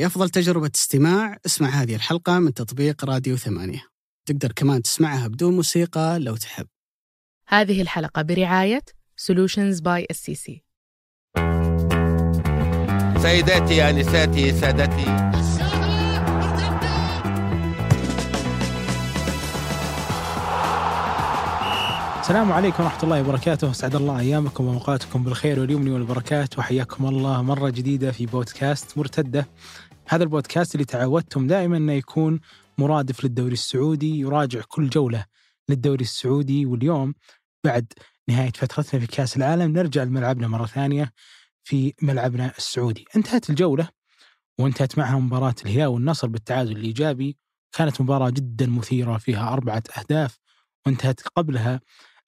لأفضل تجربة استماع. اسمع هذه الحلقة من تطبيق راديو ثمانية. تقدر كمان تسمعها بدون موسيقى لو تحب. هذه الحلقة برعاية Solutions by SCC سيداتي انساتي سادتي. السلام عليكم ورحمة الله وبركاته، أسعد الله أيامكم وأوقاتكم بالخير واليمن والبركات. وحياكم الله مرة جديدة في بودكاست مرتدة. هذا البودكاست اللي تعودتم دائما أنه يكون مرادف للدوري السعودي يراجع كل جولة للدوري السعودي واليوم بعد نهاية فترتنا في كأس العالم نرجع لملعبنا مرة ثانية في ملعبنا السعودي. انتهت الجولة وانتهت معها مباراة الهلال والنصر بالتعادل الإيجابي كانت مباراة جدا مثيرة فيها أربعة أهداف وانتهت قبلها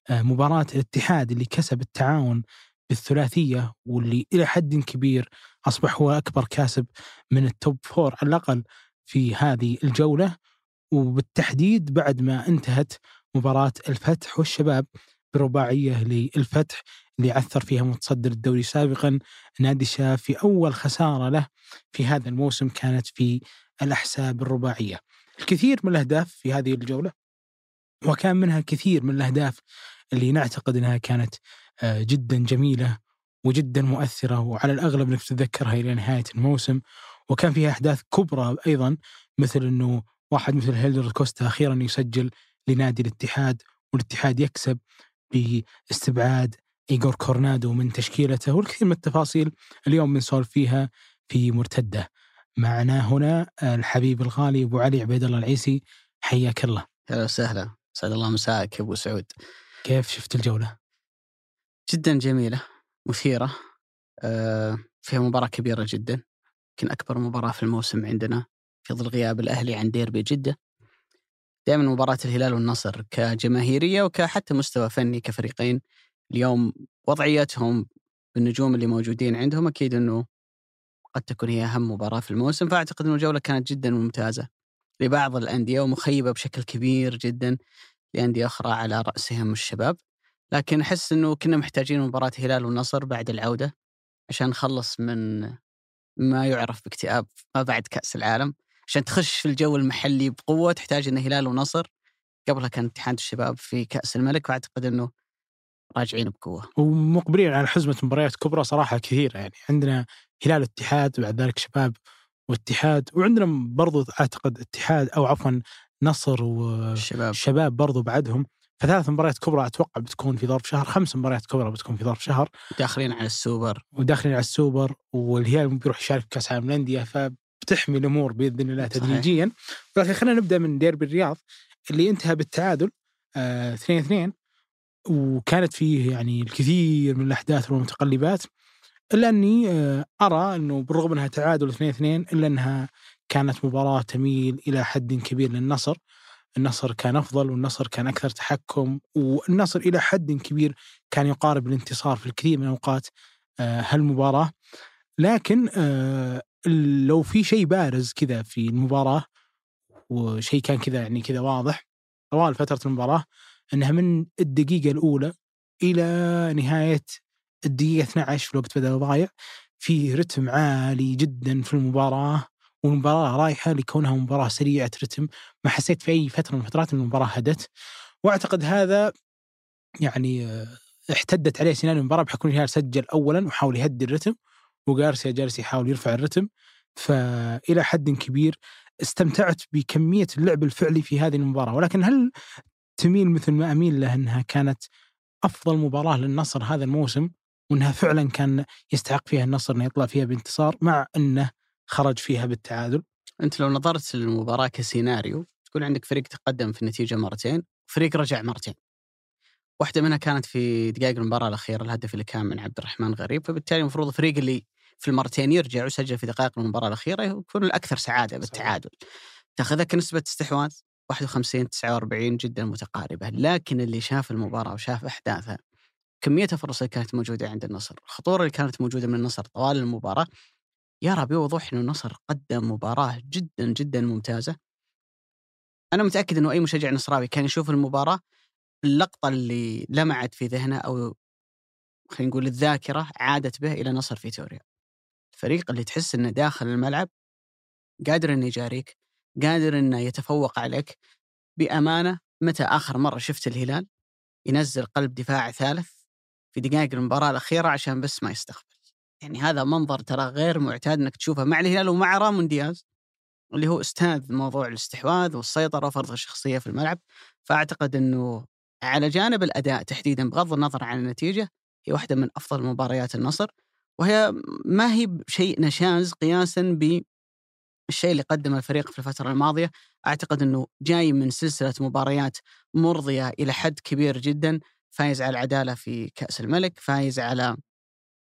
آه، مباراة الاتحاد اللي كسب التعاون بالثلاثية واللي إلى حد كبير أصبح هو أكبر كاسب من ال top four على الأقل في هذه الجولة وبالتحديد بعد ما انتهت مباراة الفتح والشباب برباعية للفتح اللي عثر فيها متصدر الدوري سابقا نادي الشباب في أول خسارة له في هذا الموسم كانت في الأحساء ب الرباعية. الكثير من الأهداف في هذه الجولة وكان منها الكثير من الأهداف اللي نعتقد أنها كانت آه، جدا جميلة وجدا مؤثرة وعلى الأغلب أنك تتذكرها إلى نهاية الموسم. وكان فيها أحداث كبرى أيضا مثل أنه واحد مثل هيلر كوستا أخيرا يسجل لنادي الاتحاد والاتحاد يكسب باستبعاد إيغور كورنادو من تشكيلته والكثير من التفاصيل اليوم بنسولف فيها في مرتدة. معنا هنا الحبيب الغالي أبو علي عبيد الله العيسي حياك الله. هلا وسهلا. سعد الله مساءك يا أبو سعود. كيف شفت الجولة؟ جدا جميلة. مثيرة آه، فيها مباراة كبيرة جدا يمكن أكبر مباراة في الموسم عندنا في ظل غياب الأهلي عن ديربي جدة. دائما مباراة الهلال والنصر كجماهيرية وكحتى مستوى فني كفريقين. اليوم وضعيتهم بالنجوم اللي موجودين عندهم أكيد أنه قد تكون هي أهم مباراة في الموسم فأعتقد أن الجولة كانت جدا ممتازة لبعض الأندية ومخيبة بشكل كبير جدا لأندية أخرى على رأسهم الشباب. لكن أحس أنه كنا محتاجين مباراة هلال والنصر بعد العودة عشان نخلص من ما يعرف باكتئاب ما بعد كأس العالم عشان تخش في الجو المحلي بقوة تحتاج أن هلال ونصر قبلها كان اتحاد الشباب في كأس الملك وأعتقد أنه راجعين بقوة. ومقبلين على حزمة مباريات كبرى صراحة كثيرة يعني عندنا هلال اتحاد وبعد ذلك شباب واتحاد وعندنا برضو أعتقد اتحاد أو عفوا نصر الشباب والشباب برضو بعدهم. فثلاث مباريات كبرى أتوقع بتكون في ظرف شهر خمس مباريات كبرى بتكون في ظرف شهر. داخلين على السوبر. وداخلين على السوبر والهلال بيروح يشارك كأس العالم للانديه فبتحمي الأمور بإذن الله تدريجيا. لكن خلينا نبدأ من ديربي الرياض اللي انتهى بالتعادل 2 آه 2 وكانت فيه يعني الكثير من الأحداث والمتقلبات إلا أني آه أرى إنه بالرغم إنها تعادل 2 2 إلا إنها كانت مباراة تميل إلى حد كبير للنصر. النصر كان أفضل والنصر كان أكثر تحكم والنصر إلى حد كبير كان يقارب الانتصار في الكثير من اوقات آه، هالمباراة. لكن آه، لو في شيء بارز كذا في المباراة وشيء كان كذا يعني كذا واضح طوال فترة المباراة إنها من الدقيقة الأولى إلى نهاية الدقيقة 12 في الوقت بدل ضايع في رتم عالي جدا في المباراة. والمباراه رايحه لكونها مباراة سريعة رتم. ما حسيت في أي فترة من الفترات إن المباراة هدت. وأعتقد هذا يعني آه، احتدت عليه سيناريو المباراة بحكم الهلال سجل اولا وحاول يهدي الرتم وجارسيا جالس يحاول يرفع الرتم. فإلى حد كبير استمتعت بكمية اللعب الفعلي في هذه المباراة. ولكن هل تميل مثل ما أميل له أنها كانت أفضل مباراة للنصر هذا الموسم وأنها فعلا كان يستحق فيها النصر إنه يطلع فيها بانتصار مع أنه خرج فيها بالتعادل. أنت لو نظرت للمباراة كسيناريو تكون عندك فريق تقدم في النتيجة مرتين فريق رجع مرتين. واحدة منها كانت في دقائق المباراة الأخيرة الهدف اللي كان من عبد الرحمن غريب فبالتالي المفروض الفريق اللي في المرتين يرجع ويسجل في دقائق المباراة الأخيرة يكون الأكثر سعادة بالتعادل. تأخذها كنسبة استحواذ 51 49 جدا متقاربة. لكن اللي شاف المباراة وشاف أحداثها كمية الفرص اللي كانت موجودة عند النصر الخطورة اللي كانت موجودة من النصر طوال المباراة يرى بوضوح أن النصر قدم مباراة جدا جدا ممتازة. أنا متأكد أنه أي مشجع نصراوي كان يشوف المباراة اللقطة اللي لمعت في ذهنه أو خلينا نقول الذاكرة عادت به إلى نصر فيتوريا. الفريق اللي تحس أنه داخل الملعب قادر إنه يجاريك قادر إنه يتفوق عليك. بأمانة متى آخر مرة شفت الهلال ينزل قلب دفاع ثالث في دقائق المباراة الأخيرة عشان بس ما يستقبل يعني هذا منظر ترى غير معتاد إنك تشوفه مع الهلال ومع رامون دياز اللي هو أستاذ موضوع الاستحواذ والسيطرة وفرض الشخصية في الملعب. فأعتقد إنه على جانب الأداء تحديدا بغض النظر عن النتيجة هي واحدة من أفضل مباريات النصر وهي ما هي بشيء نشاز قياسا بالشيء اللي قدمه الفريق في الفترة الماضية. أعتقد إنه جاي من سلسلة مباريات مرضية إلى حد كبير جدا فايز على العدالة في كأس الملك فايز على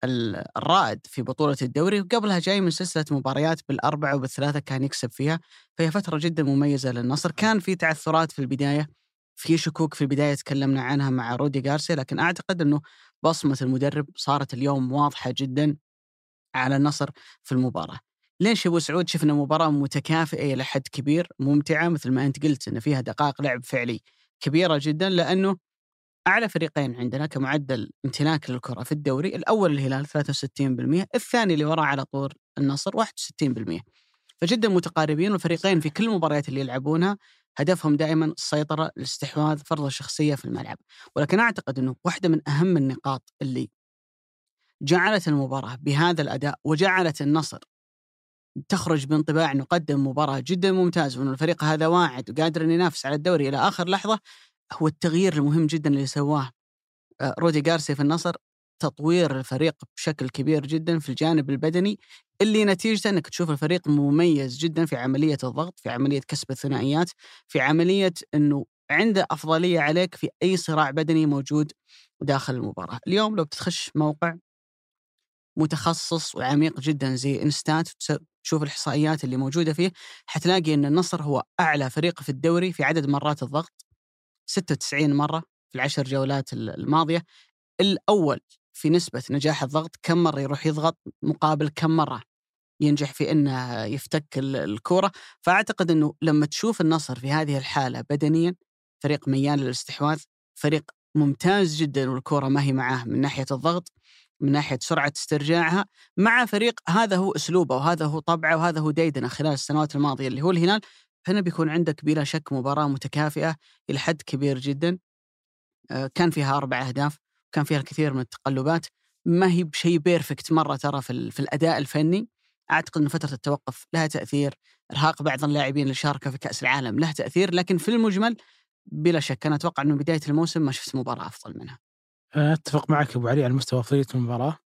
الرائد في بطولة الدوري وقبلها جاي من سلسلة مباريات بالأربعة وبالثلاثة كان يكسب فيها. فهي فترة جدا مميزة للنصر. كان في تعثرات في البداية في شكوك في البداية تكلمنا عنها مع رودي غارسيا لكن أعتقد أنه بصمة المدرب صارت اليوم واضحة جدا على النصر في المباراة. ليش أبو سعود شفنا مباراة متكافئة إلى حد كبير ممتعة مثل ما أنت قلت أن فيها دقائق لعب فعلي كبيرة جدا لأنه أعلى فريقين عندنا كمعدل امتلاك للكرة في الدوري الأول الهلال 63% الثاني اللي وراه على طول النصر 61% فجدا متقاربين والفريقين في كل المباريات اللي يلعبونها هدفهم دائما السيطرة الاستحواذ فرض الشخصية في الملعب. ولكن أعتقد أنه واحدة من أهم النقاط اللي جعلت المباراة بهذا الأداء وجعلت النصر تخرج بانطباع إنه قدم مباراة جدا ممتازه وإنه الفريق هذا واعد وقادر إنه ينافس على الدوري إلى آخر لحظة هو التغيير المهم جدا اللي سواه. آه، رودي جارسي في النصر تطوير الفريق بشكل كبير جدا في الجانب البدني اللي نتيجته إنك تشوف الفريق مميز جدا في عملية الضغط، في عملية كسب الثنائيات، في عملية إنه عنده أفضلية عليك في أي صراع بدني موجود داخل المباراة، اليوم لو بتخش موقع متخصص وعميق جدا زي إنستات تشوف الإحصائيات اللي موجودة فيه حتلاقي إن النصر هو أعلى فريق في الدوري في عدد مرات الضغط. 96 مرة في العشر جولات الماضية. الأول في نسبة نجاح الضغط كم مرة يروح يضغط مقابل كم مرة ينجح في إنه يفتك الكرة فأعتقد إنه لما تشوف النصر في هذه الحالة بدنيا فريق ميال للاستحواذ فريق ممتاز جدا والكرة ما هي معاه من ناحية الضغط من ناحية سرعة استرجاعها مع فريق هذا هو أسلوبه وهذا هو طبعه وهذا هو ديدنه خلال السنوات الماضية اللي هو الهلال. هنا بيكون عندك بلا شك مباراة متكافئة إلى حد كبير جدا. آه، كان فيها أربع أهداف كان فيها الكثير من التقلبات. ما هي بشيء perfect مرة ترى في, في الأداء الفني. أعتقد أن فترة التوقف لها تأثير. إرهاق بعض اللاعبين اللي شاركوا في كأس العالم له تأثير لكن في المجمل بلا شك أنا أتوقع أنه بداية الموسم ما شفت مباراة أفضل منها. أتفق معك أبو علي على مستوى أفضلية المباراة.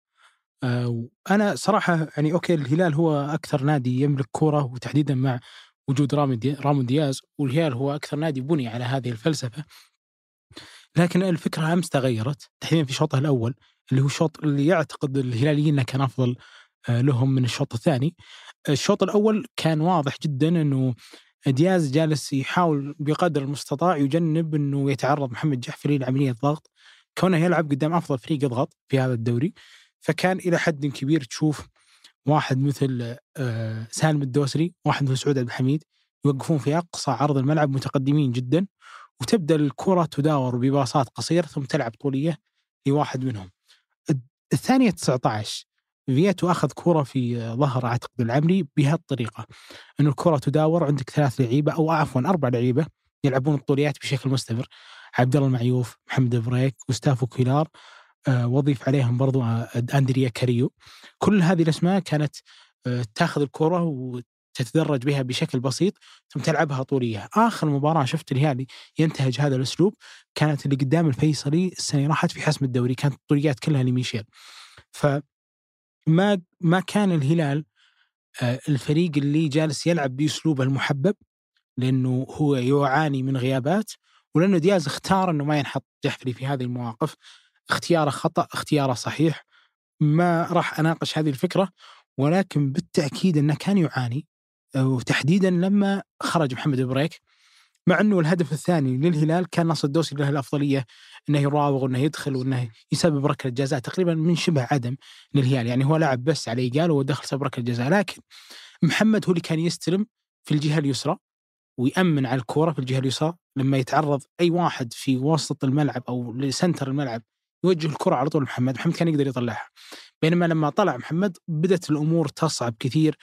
آه، أنا صراحة يعني أوكي الهلال هو أكثر نادي يملك كرة وتحديدا مع وجود رامون دياز والهلال هو أكثر نادي بني على هذه الفلسفة. لكن الفكرة أمس تغيرت تحديدا في شوطه الأول اللي هو الشوط اللي يعتقد الهلاليين إنه كان أفضل آه، لهم من الشوط الثاني. الشوط الأول كان واضح جدا إنه دياز جالس يحاول بقدر المستطاع يجنب إنه يتعرض محمد جحفري لعملية ضغط. كونه يلعب قدام أفضل فريق يضغط في هذا الدوري. فكان إلى حد كبير تشوف واحد مثل آه، سالم الدوسري واحد مثل سعود عبد الحميد يوقفون في أقصى عرض الملعب متقدمين جدا وتبدأ الكرة تداور بباصات قصيرة ثم تلعب طولية لواحد منهم. الثانية 19 فيتو أخذ كرة في ظهر اعتقد العمري بهالطريقة إنه الكرة تداور عندك ثلاث لعيبة أو عفوا أربع لعيبة يلعبون الطوليات بشكل مستمر عبد الله المعيوف محمد بريك وستافو كيلار آه، وضيف عليهم برضو آه، أندريا كاريو. كل هذه الأسماء كانت آه، تاخذ الكرة وتتدرج بها بشكل بسيط ثم تلعبها طوليه آخر مباراة شفت الهلال ينتهج هذا الأسلوب كانت اللي قدام الفيصلي السنة راحت في حسم الدوري كانت الطوليات كلها لميشيل. ف ما ما كان الهلال الفريق اللي جالس يلعب باسلوبه المحبب لأنه هو يعاني من غيابات ولأنه دياز اختار إنه ما ينحط جحفري في هذه المواقف. اختياره خطأ اختياره صحيح ما راح أناقش هذه الفكرة ولكن بالتأكيد أنه كان يعاني وتحديدا لما خرج محمد بريك مع أنه الهدف الثاني للهلال كان ناصر الدوسي له الأفضلية إنه يراوغ وإنه يدخل وإنه يسبب ركلة جزاء تقريبا من شبه عدم للهلال يعني هو لعب بس على إيجال ودخل سبب ركلة جزاء لكن محمد هو اللي كان يستلم في الجهة اليسرى ويأمن على الكرة في الجهة اليسرى لما يتعرض أي واحد في وسط الملعب أو لسنتر الملعب يوجه الكرة على طول محمد محمد كان يقدر يطلعها. بينما لما طلع محمد بدأت الأمور تصعب كثير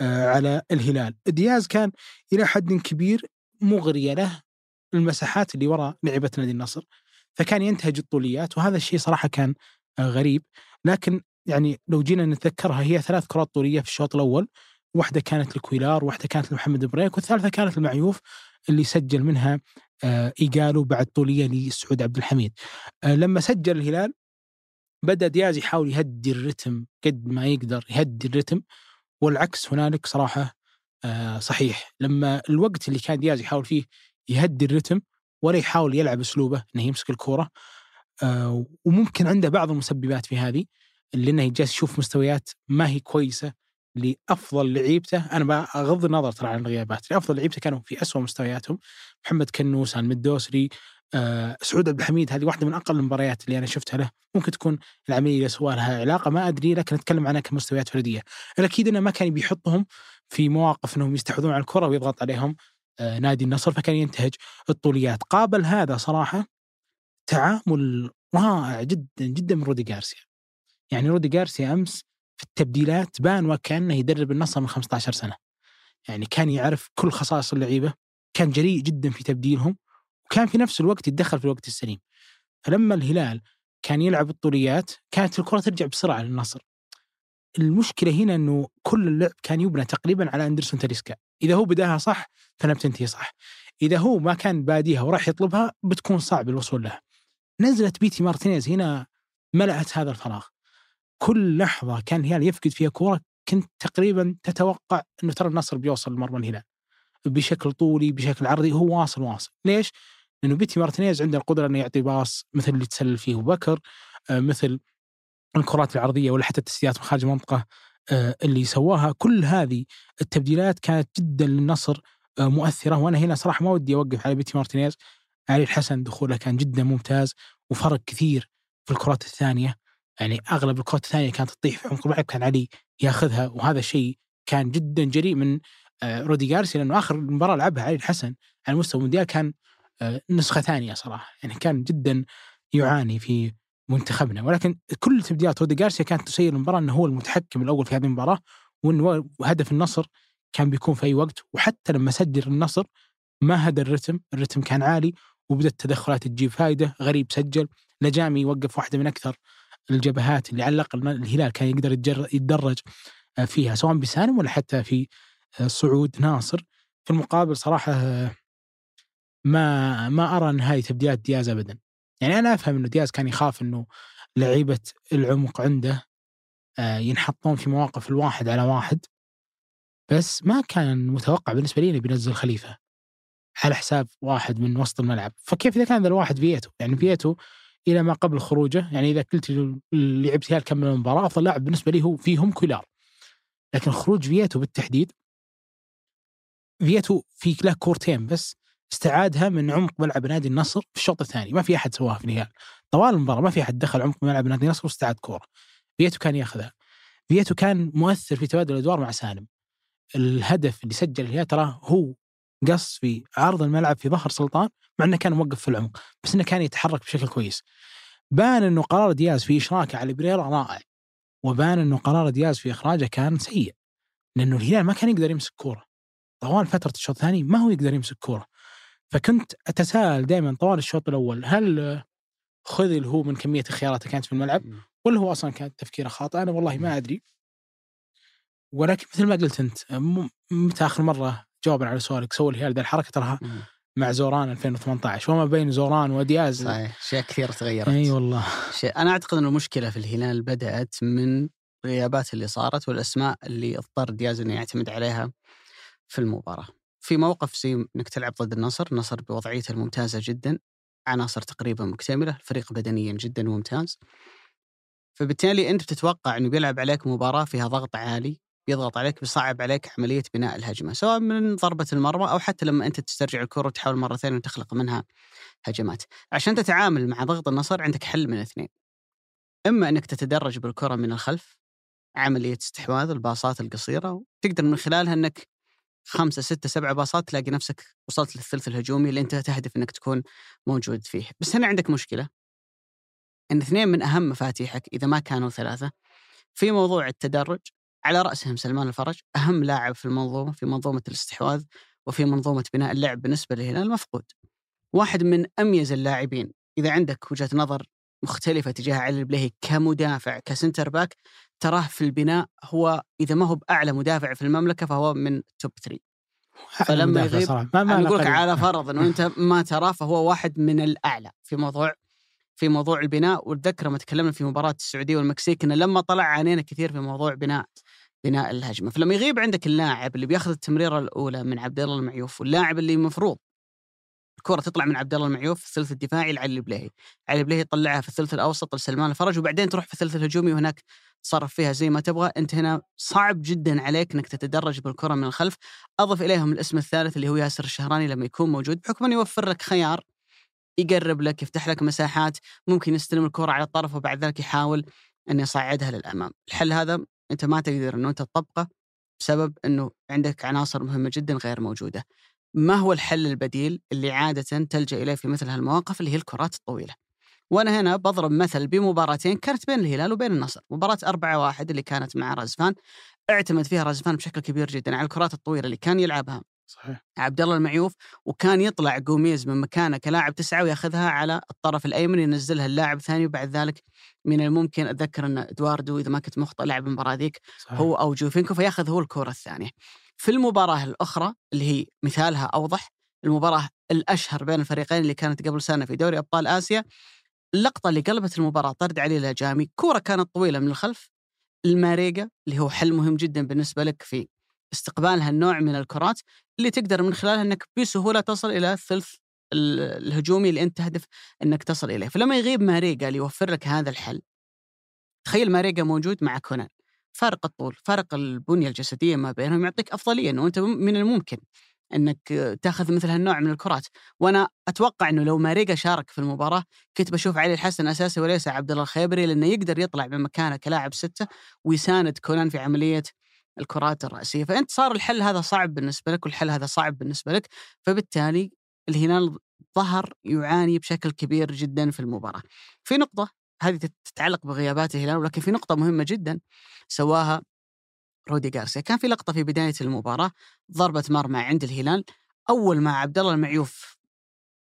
آه، على الهلال. دياز كان إلى حد كبير مغرية له المساحات اللي وراء لعبة نادي النصر فكان ينتهج الطوليات وهذا الشيء صراحة كان آه، غريب. لكن يعني لو جينا نتذكرها هي ثلاث كرات طولية في الشوط الأول واحدة كانت لكويلار واحدة كانت لمحمد بريك والثالثة كانت المعيوف اللي سجل منها آه، إيجالو بعد طولية لسعود عبد الحميد. آه، لما سجل الهلال بدأ دياز يحاول يهدي الرتم قد ما يقدر يهدي الرتم والعكس هنالك صراحة آه، صحيح. لما الوقت اللي كان دياز يحاول فيه يهدي الرتم ولا يحاول يلعب أسلوبه إنه يمسك الكورة وممكن عنده بعض المسببات في هذه لأنه جالس يشوف مستويات ما هي كويسة لأفضل لعيبته. أنا بغض النظر ترى عن الغيابات أفضل لعيبته كانوا في أسوأ مستوياتهم. محمد كنوس المدوسري آه، سعود عبد الحميد هذه واحدة من أقل المباريات اللي أنا شفتها له. ممكن تكون العملية سواء لها علاقة ما أدري لكن أتكلم عنها كمستويات فردية. الأكيد إنه ما كان بيحطهم في مواقف إنهم يستحوذون على الكرة ويضغط عليهم آه، نادي النصر فكان ينتهج الطوليات. قابل هذا صراحة تعامل رائع جدا جدا من رودي جارسيا يعني رودي جارسيا أمس في التبديلات بان وكأنه يدرب النصر من 15 سنة. يعني كان يعرف كل خصائص اللعيبة كان جريء جدا في تبديلهم وكان في نفس الوقت يتدخل في الوقت السليم. فلما الهلال كان يلعب الطوليات كانت الكرة ترجع بسرعة للنصر. المشكلة هنا إنه كل اللعب كان يبنى تقريبا على أندرسون تاليسكا. إذا هو بداها صح فإنها بتنتهي صح. إذا هو ما كان باديها وراح يطلبها بتكون صعب الوصول لها. نزلت بيتي مارتينيز هنا ملأت هذا الفراغ. كل لحظة كان الهلال يفقد فيها كورة كنت تقريبا تتوقع إنه ترى النصر بيوصل لمرمى الهلال. بشكل طولي بشكل عرضي هو واصل واصل. ليش؟ لأنه بيتي مارتينيز عنده القدرة إنه يعطي باص مثل اللي تسلل فيه بكر آه، مثل الكرات العرضية ولا حتى التسديدات من خارج المنطقة آه، اللي سواها. كل هذه التبديلات كانت جدا للنصر آه، مؤثرة. وأنا هنا صراحة ما ودي أوقف على بيتي مارتينيز. علي الحسن دخوله كان جدا ممتاز وفرق كثير في الكرات الثانية. يعني أغلب الكرات الثانية كانت تطيح في عمق الملعب كان علي ياخذها وهذا الشيء كان جدا جريء من آه، رودي جارسيا لأنه آخر مباراة لعبها علي الحسن على مستوى المونديال كان نسخة ثانية صراحة يعني كان جدا يعاني في منتخبنا. ولكن كل تبديلات رودي جارسيا كانت تسير المباراة إنه هو المتحكم الأول في هذه المباراة وإنه هدف النصر كان بيكون في أي وقت وحتى لما سجل النصر ما هدى الرتم، الرتم كان عالي وبدأت التدخلات تجيب فائده، غريب سجل، نجامي وقف واحدة من أكثر الجبهات اللي على الأقل الهلال كان يقدر يتدرج فيها سواء بسالم ولا حتى في صعود ناصر. في المقابل صراحة ما ما أرى نهاية تبديلات دياز ابدا. يعني أنا أفهم إنه دياز كان يخاف إنه لعيبة العمق عنده آه، ينحطون في مواقف الواحد على واحد. بس ما كان متوقع بالنسبة لي إنه بينزل خليفة على حساب واحد من وسط الملعب. فكيف إذا كان ذا الواحد فيتو يعني فيتو إلى ما قبل خروجه. يعني إذا قلت لعيبة هلال كمل المباراة أفضل لاعب بالنسبة لي هو فيهم كويلار. لكن خروج فيتو بالتحديد فيتو فيه له كورتين بس استعادها من عمق ملعب نادي النصر في الشوط الثاني. ما في أحد سواها في الهلال طوال المباراة ما في أحد دخل عمق ملعب نادي النصر واستعاد كورة. فيتو كان ياخذها. فيتو كان مؤثر في تبادل الأدوار مع سالم. الهدف اللي سجل الهلال ترى هو قص في عرض الملعب في ظهر سلطان مع إنه كان موقف في العمق بس إنه كان يتحرك بشكل كويس. بان إنه قرار دياز في اشراكه على بريرا رائع وبان إنه قرار دياز في إخراجه كان سيء لأنه الهلال ما كان يقدر يمسك كورة. طوال فترة الشوط الثاني ما هو يقدر يمسك كورة. فكنت أتساءل دائما طوال الشوط الأول هل خذل هو من كمية خياراته كانت في الملعب؟ ولا هو أصلا كان تفكيره خاطئ؟ أنا والله ما أدري. ولكن مثل ما قلت أنت متى آخر مرة جوابا على سؤالك سوى الهلال ذا الحركة تراها مع زوران 2018 وما بين زوران ودياز. صحيح. أشياء كثيرة تغيرت. أي والله. شيء أنا أعتقد ان المشكلة في الهلال بدأت من الغيابات اللي صارت والأسماء اللي اضطر دياز إنه يعتمد عليها في المباراة. في موقف زي إنك تلعب ضد النصر، النصر بوضعيته الممتازة جدا. عناصر تقريبا مكتملة، الفريق بدنيا جدا ممتاز. فبالتالي أنت بتتوقع إنه بيلعب عليك مباراة فيها ضغط عالي، بيضغط عليك بيصعب عليك عملية بناء الهجمة، سواء من ضربة المرمى أو حتى لما أنت تسترجع الكرة وتحاول مره ثانية وتخلق منها هجمات. عشان تتعامل مع ضغط النصر عندك حل من اثنين. إما إنك تتدرج بالكرة من الخلف عملية استحواذ الباصات القصيرة وتقدر من خلالها إنك خمسة ستة سبعة باصات تلاقي نفسك وصلت للثلث الهجومي اللي أنت تهدف إنك تكون موجود فيه بس هنا عندك مشكلة إن اثنين من أهم مفاتيحك إذا ما كانوا ثلاثة في موضوع التدرج على رأسهم سلمان الفرج أهم لاعب في المنظومة في منظومة الاستحواذ وفي منظومة بناء اللعب بالنسبة للهلال مفقود. واحد من أميز اللاعبين إذا عندك وجهة نظر مختلفة تجاه علي البليهي كمدافع ك centre back تراه في البناء هو إذا ما هو بأعلى مدافع في المملكة فهو من top 3 فلما يغيب- صراحة. ما ما أقول لك. على فرض إنه أنت ما تراه فهو واحد من الأعلى في موضوع في موضوع البناء وأتذكر لما تكلمنا في مباراة السعودية والمكسيك إنه لما طلع عانينا كثير في موضوع بناء بناء الهجمة. فلما يغيب عندك اللاعب اللي بياخذ التمريرة الأولى من عبد الله المعيوف واللاعب اللي المفروض الكرة تطلع من عبد الله المعيوف في الثلث الدفاعي لعلي البليهي، علي البليهي يطلعها في الثلث الأوسط لسلمان الفرج وبعدين تروح في الثلث الهجومي وهناك تصرف فيها زي ما تبغى، أنت هنا صعب جدا عليك إنك تتدرج بالكرة من الخلف، أضف إليهم الاسم الثالث اللي هو ياسر الشهراني لما يكون موجود بحكم إنه يوفر لك خيار يقرب لك يفتح لك مساحات ممكن يستلم الكرة على الطرف وبعد ذلك يحاول أن يصعدها للأمام. الحل هذا أنت ما تقدر إنه أنت تطبقه بسبب إنه عندك عناصر مهمة جدا غير موجودة. ما هو الحل البديل اللي عاده تلجأ إليه في مثل هالمواقف اللي هي الكرات الطويلة؟ وأنا هنا بضرب مثل بمباراتين كانت بين الهلال وبين النصر. مباراة 4 1 اللي كانت مع رزفان اعتمد فيها رزفان بشكل كبير جدا على الكرات الطويلة اللي كان يلعبها. صحيح عبد الله المعيوف وكان يطلع قوميز من مكانه كلاعب تسعة وياخذها على الطرف الأيمن ينزلها اللاعب الثاني وبعد ذلك من الممكن أتذكر أن إدواردو إذا ما كنت مخطئ لعب المباراة ذيك هو أو جوفينكو فياخذ هو الكرة الثانية. في المباراة الأخرى اللي هي مثالها أوضح المباراة الأشهر بين الفريقين اللي كانت قبل سنة في دوري أبطال آسيا اللقطة اللي قلبت المباراة طرد علي الهجامي كورة كانت طويلة من الخلف الماريجا اللي هو حل مهم جدا بالنسبة لك في استقبال هالنوع من الكرات اللي تقدر من خلالها إنك بسهولة تصل إلى الثلث ال- الهجومي اللي أنت تهدف إنك تصل إليه، فلما يغيب ماريجا اللي يوفر لك هذا الحل تخيل ماريجا موجود مع كونان. فارق الطول، فارق البنية الجسدية ما بينهم يعطيك أفضلية إنه أنت من الممكن إنك تأخذ مثل هالنوع من الكرات، وأنا أتوقع إنه لو ماريجا شارك في المباراة كنت بشوف علي الحسن أساسي وليس عبد الله الخيبري لأنه يقدر يطلع من مكانه كلاعب ستة ويساند كونان في عملية الكرات الرأسية. فأنت صار الحل هذا صعب بالنسبة لك والحل هذا صعب بالنسبة لك فبالتالي الهلال ظهر يعاني بشكل كبير جدا في المباراة. في نقطة هذه تتعلق بغيابات الهلال ولكن في نقطة مهمة جدا سواها رودي جارسيا كان في لقطة في بداية المباراة ضربة مرمى عند الهلال. أول ما عبد الله المعيوف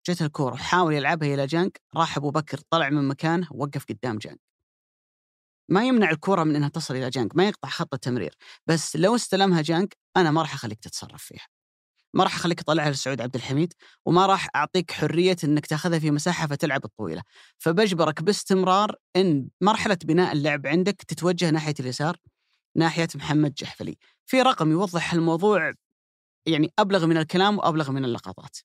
جت الكورة وحاول يلعبها إلى جانك راح أبو بكر طلع من مكانه ووقف قدام جانك. ما يمنع الكرة من إنها تصل إلى جانك، ما يقطع خط التمرير، بس لو استلمها جانك أنا ما راح أخليك تتصرف فيها. ما راح أخليك تطلعها لسعود عبد الحميد، وما راح أعطيك حرية إنك تأخذها في مساحة فتلعب الطويلة، فبجبرك باستمرار إن مرحلة بناء اللعب عندك تتوجه ناحية اليسار ناحية محمد جحفلي. في رقم يوضح الموضوع يعني أبلغ من الكلام وأبلغ من اللقطات.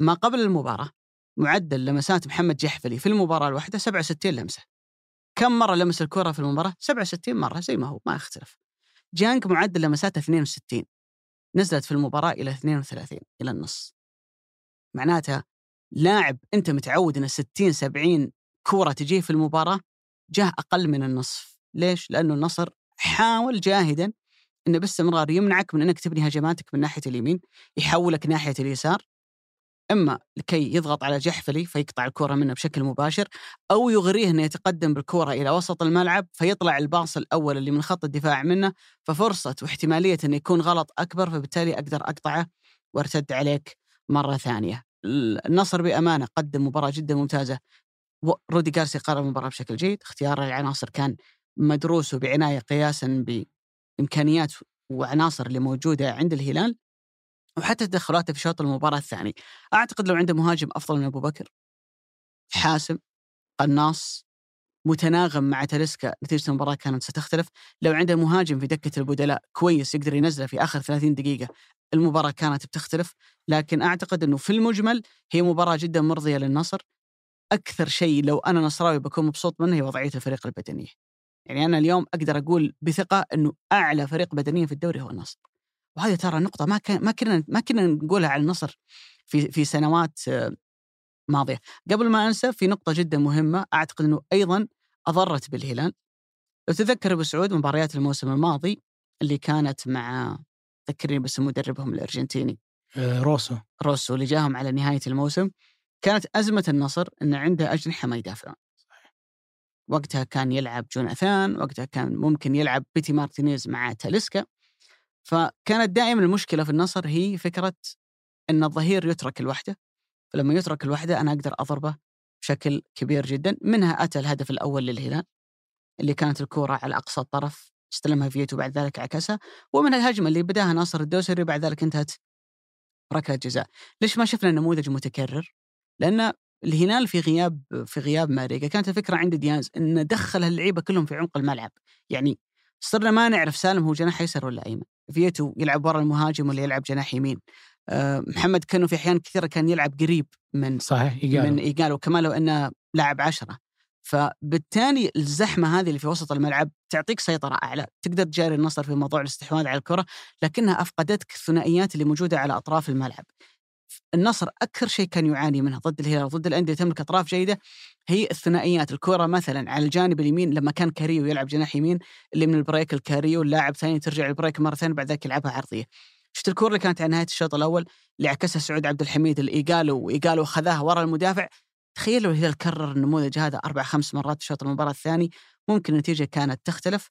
ما قبل المباراة معدل لمسات محمد جحفلي في المباراة الواحدة 67 لمسة. كم مرة لمس الكرة في المباراة؟ 67 مرة زي ما هو ما يختلف. جانك معدل لمساته 62 نزلت في المباراة إلى 32 إلى النص. معناتها لاعب أنت متعود أن 60 70 كورة تجيه في المباراة جاه أقل من النصف. ليش؟ لأنه النصر حاول جاهدا أنه باستمرار يمنعك من أنك تبني هجماتك من ناحية اليمين يحولك ناحية اليسار إما لكي يضغط على جحفلي فيقطع الكرة منه بشكل مباشر أو يغريه إنه يتقدم بالكرة إلى وسط الملعب فيطلع الباص الأول اللي من خط الدفاع منه ففرصة واحتمالية إنه يكون غلط أكبر فبالتالي أقدر أقطعه وأرتد عليك مرة ثانية. النصر بأمانة قدم مباراة جدا ممتازة رودي جارسي قرر المباراة بشكل جيد، اختيار العناصر كان مدروس وبعناية قياسا بإمكانيات وعناصر اللي موجودة عند الهلال وحتى تدخلاته في شوط المباراة الثاني أعتقد لو عنده مهاجم أفضل من أبو بكر حاسم قناص متناغم مع تلسكا نتيجة المباراة كانت ستختلف لو عنده مهاجم في دكة البدلاء كويس يقدر ينزله في آخر 30 دقيقة المباراة كانت بتختلف لكن أعتقد أنه في المجمل هي مباراة جدا مرضية للنصر. أكثر شيء لو أنا نصراوي بكون مبسوط منه هي وضعية الفريق البدنية. يعني أنا اليوم أقدر أقول بثقة أنه أعلى فريق بدنيا في الدوري هو النصر. وهذه ترى نقطة ما كان ما كنا ما كنا نقولها على النصر في في سنوات ماضية، قبل ما أنسى في نقطة جدا مهمة أعتقد إنه أيضا أضرت بالهلال. لو تذكر أبو سعود مباريات الموسم الماضي اللي كانت مع ذكرني بس مدربهم الأرجنتيني. روسو. روسو اللي جاهم على نهاية الموسم. كانت أزمة النصر أن عنده أجنحة ما يدافعون. وقتها كان يلعب جوناثان وقتها كان ممكن يلعب بيتي مارتينيز مع تاليسكا. فكانت دائما المشكلة في النصر هي فكرة إن الظهير يترك لوحده فلما يترك لوحده أنا أقدر أضربه بشكل كبير جدا. منها أتى الهدف الأول للهلال اللي كانت الكورة على أقصى الطرف استلمها فيتو بعد ذلك عكسها ومن الهجمة اللي بداها ناصر الدوسري بعد ذلك انتهت ركلة جزاء. ليش ما شفنا نموذج متكرر؟ لأن الهلال في غياب في غياب ماريجا كانت الفكرة عند دياز إن دخل اللعيبة كلهم في عمق الملعب. يعني صرنا ما نعرف سالم هو جناح يسار ولا أيمن. فيتو يلعب ورا المهاجم ولا يلعب جناح يمين أه محمد كانوا في أحيان كثيرة كان يلعب قريب من صحيح إيجالو. من ايجالو كمان لو إنه لاعب عشرة فبالتالي الزحمة هذه اللي في وسط الملعب تعطيك سيطرة أعلى، تقدر تجاري النصر في موضوع الاستحواذ على الكرة، لكنها أفقدتك الثنائيات اللي موجودة على أطراف الملعب. النصر أكثر شيء كان يعاني منها ضد الهلال وضد الأندية تملك أطراف جيدة. هي الثنائيات، الكرة مثلا على الجانب اليمين لما كان كاريو يلعب جناح يمين اللي من البريك لكاريو اللاعب ثاني ترجع للبريك مرة ثانية بعد ذلك يلعبها عرضية. شفت الكره اللي كانت على نهاية الشوط الأول اللي عكسها سعود عبد الحميد لايجالو وايجالو خذاها ورا المدافع. تخيل لو الهلال كرر النموذج هذا أربع خمس مرات في شوط المباراة الثاني. ممكن النتيجة كانت تختلف.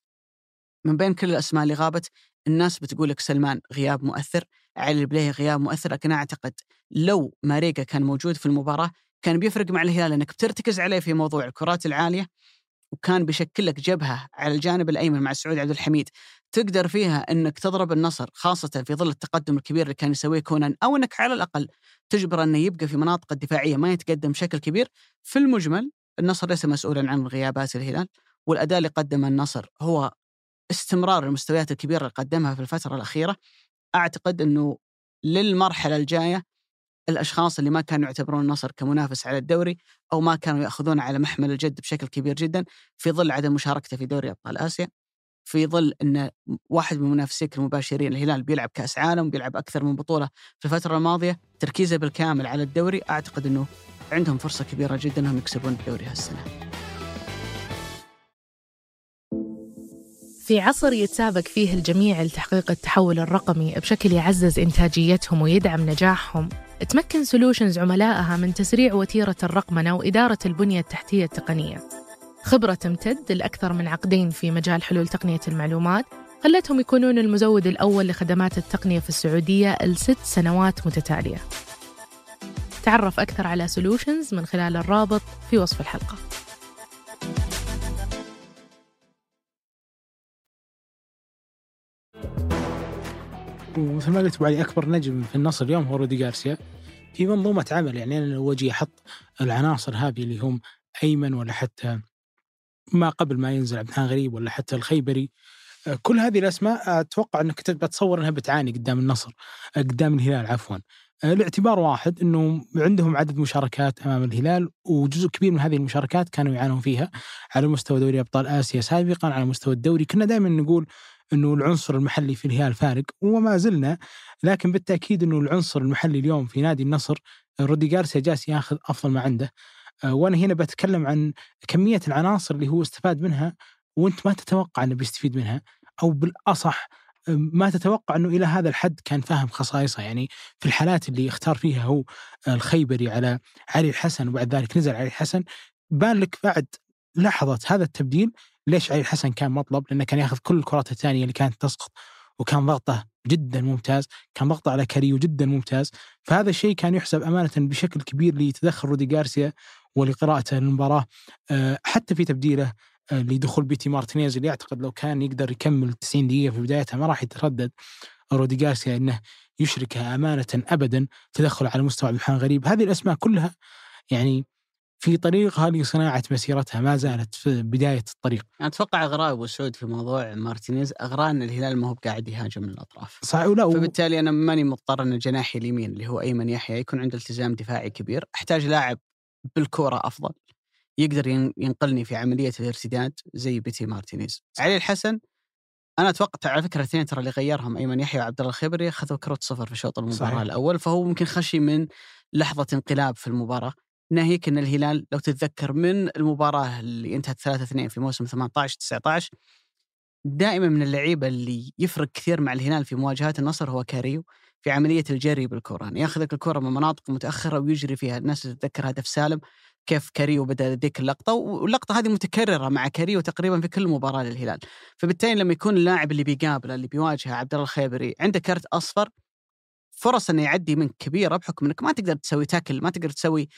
من بين كل الأسماء اللي غابت الناس بتقول لك سلمان غياب مؤثر. علي البليهي غياب مؤثر لكن أعتقد لو ماريجا كان موجود في المباراة كان بيفرق مع الهلال إنك بترتكز عليه في موضوع الكرات العالية وكان بيشكل لك جبهة على الجانب الأيمن مع سعود عبد الحميد. تقدر فيها إنك تضرب النصر خاصة في ظل التقدم الكبير اللي كان يسويه كونان أو إنك على الأقل تجبر إنه يبقى في مناطق الدفاعية ما يتقدم بشكل كبير. في المجمل النصر ليس مسؤولا عن غيابات الهلال والأداء اللي قدمه النصر هو استمرار المستويات الكبيرة اللي قدمها في الفترة الأخيرة. أعتقد إنه للمرحلة الجاية الأشخاص اللي ما كانوا يعتبرون النصر كمنافس على الدوري أو ما كانوا ياخذونه على محمل الجد بشكل كبير جدا في ظل عدم مشاركته في دوري أبطال آسيا في ظل إن واحد من منافسيك المباشرين الهلال بيلعب كأس عالم بيلعب أكثر من بطولة في الفترة الماضية تركيزه بالكامل على الدوري أعتقد إنه عندهم فرصة كبيرة جدا إنهم يكسبون الدوري هالسنة. في عصر يتسابق فيه الجميع لتحقيق التحول الرقمي بشكل يعزز إنتاجيتهم ويدعم نجاحهم. تمكن solutions عملائها من تسريع وتيرة الرقمنة وإدارة البنية التحتية التقنية. خبرة تمتد لأكثر من عقدين في مجال حلول تقنية المعلومات خلتهم يكونون المزود الأول لخدمات التقنية في السعودية لست سنوات متتالية. تعرف أكثر على solutions من خلال الرابط في وصف الحلقة. ومثل ما قلت ابو علي أكبر نجم في النصر اليوم هو رودي جارسيا في منظومة عمل. يعني أنا لو أجي أحط العناصر هذه اللي هم أيمن ولا حتى ما قبل ما ينزل عبد غريب ولا حتى الخيبري كل هذه الأسماء أتوقع أنك تتصور انها بتعاني قدام النصر قدام الهلال عفوا. آه، لاعتبار واحد إنه عندهم عدد مشاركات أمام الهلال وجزء كبير من هذه المشاركات كانوا يعانون فيها على مستوى دوري أبطال آسيا سابقا على مستوى الدوري. كنا دائما نقول إنه العنصر المحلي في الهلال فارق وما زلنا لكن بالتأكيد إنه العنصر المحلي اليوم في نادي النصر رودي جارسيا جالس ياخذ أفضل ما عنده. آه، وأنا هنا بتكلم عن كمية العناصر اللي هو استفاد منها وأنت ما تتوقع إنه بيستفيد منها أو بالأصح آه، ما تتوقع إنه إلى هذا الحد كان فاهم خصائصه. يعني في الحالات اللي اختار فيها هو الخيبري على علي الحسن وبعد ذلك نزل علي الحسن. بان لك بعد لحظة هذا التبديل ليش علي الحسن كان مطلب؟ لأنه كان ياخذ كل الكرات الثانية اللي كانت تسقط وكان ضغطه جدا ممتاز، كان ضغطه على كاريو جدا ممتاز، فهذا الشيء كان يحسب أمانة بشكل كبير لتدخل رودي جارسيا ولقراءته للمباراة آه، حتى في تبديله آه، لدخول بيتي مارتينيز اللي أعتقد لو كان يقدر يكمل 90 دقيقة في بدايتها ما راح يتردد. رودي جارسيا إنه يشركها أمانة ابدا تدخل على مستوى عبد غريب، هذه الأسماء كلها يعني في طريقها لصناعة مسيرتها ما زالت في بداية الطريق. أتوقع أغراه أبو سعود في موضوع مارتينيز أغراه أن الهلال ما هو قاعد يهاجم من الأطراف. صحيح ولا فبالتالي أنا ماني مضطر أن جناحي اليمين اللي هو أيمن يحيى يكون عنده التزام دفاعي كبير. أحتاج لاعب بالكورة أفضل يقدر ينقلني في عملية الارتداد زي بيتي مارتينيز. علي الحسن أنا أتوقع على فكرة الاثنين ترى اللي غيرهم أيمن يحيى وعبد الله الخيبري أخذوا كروت صفر في شوط المباراة صحيح. الأول فهو ممكن خشي من لحظة انقلاب في المباراة. ناهيك إن الهلال لو تتذكر من المباراة اللي انتهت 3 2 في موسم 18 19 دائما من اللعيبة اللي يفرق كثير مع الهلال في مواجهات النصر هو كاريو في عملية الجري بالكرة. يعني ياخذك الكرة من مناطق متأخرة ويجري فيها الناس تتذكر هدف سالم كيف كاريو بدأ ذيك اللقطة واللقطة هذه متكررة مع كاريو تقريبا في كل مباراة للهلال. فبالتالي لما يكون اللاعب اللي بيقابله اللي بيواجهه عبد الله الخيبري عنده كرت أصفر فرص إنه يعدي منك كبيرة بحكم إنك ما تقدر تسوي تاكل ما تقدر تسوي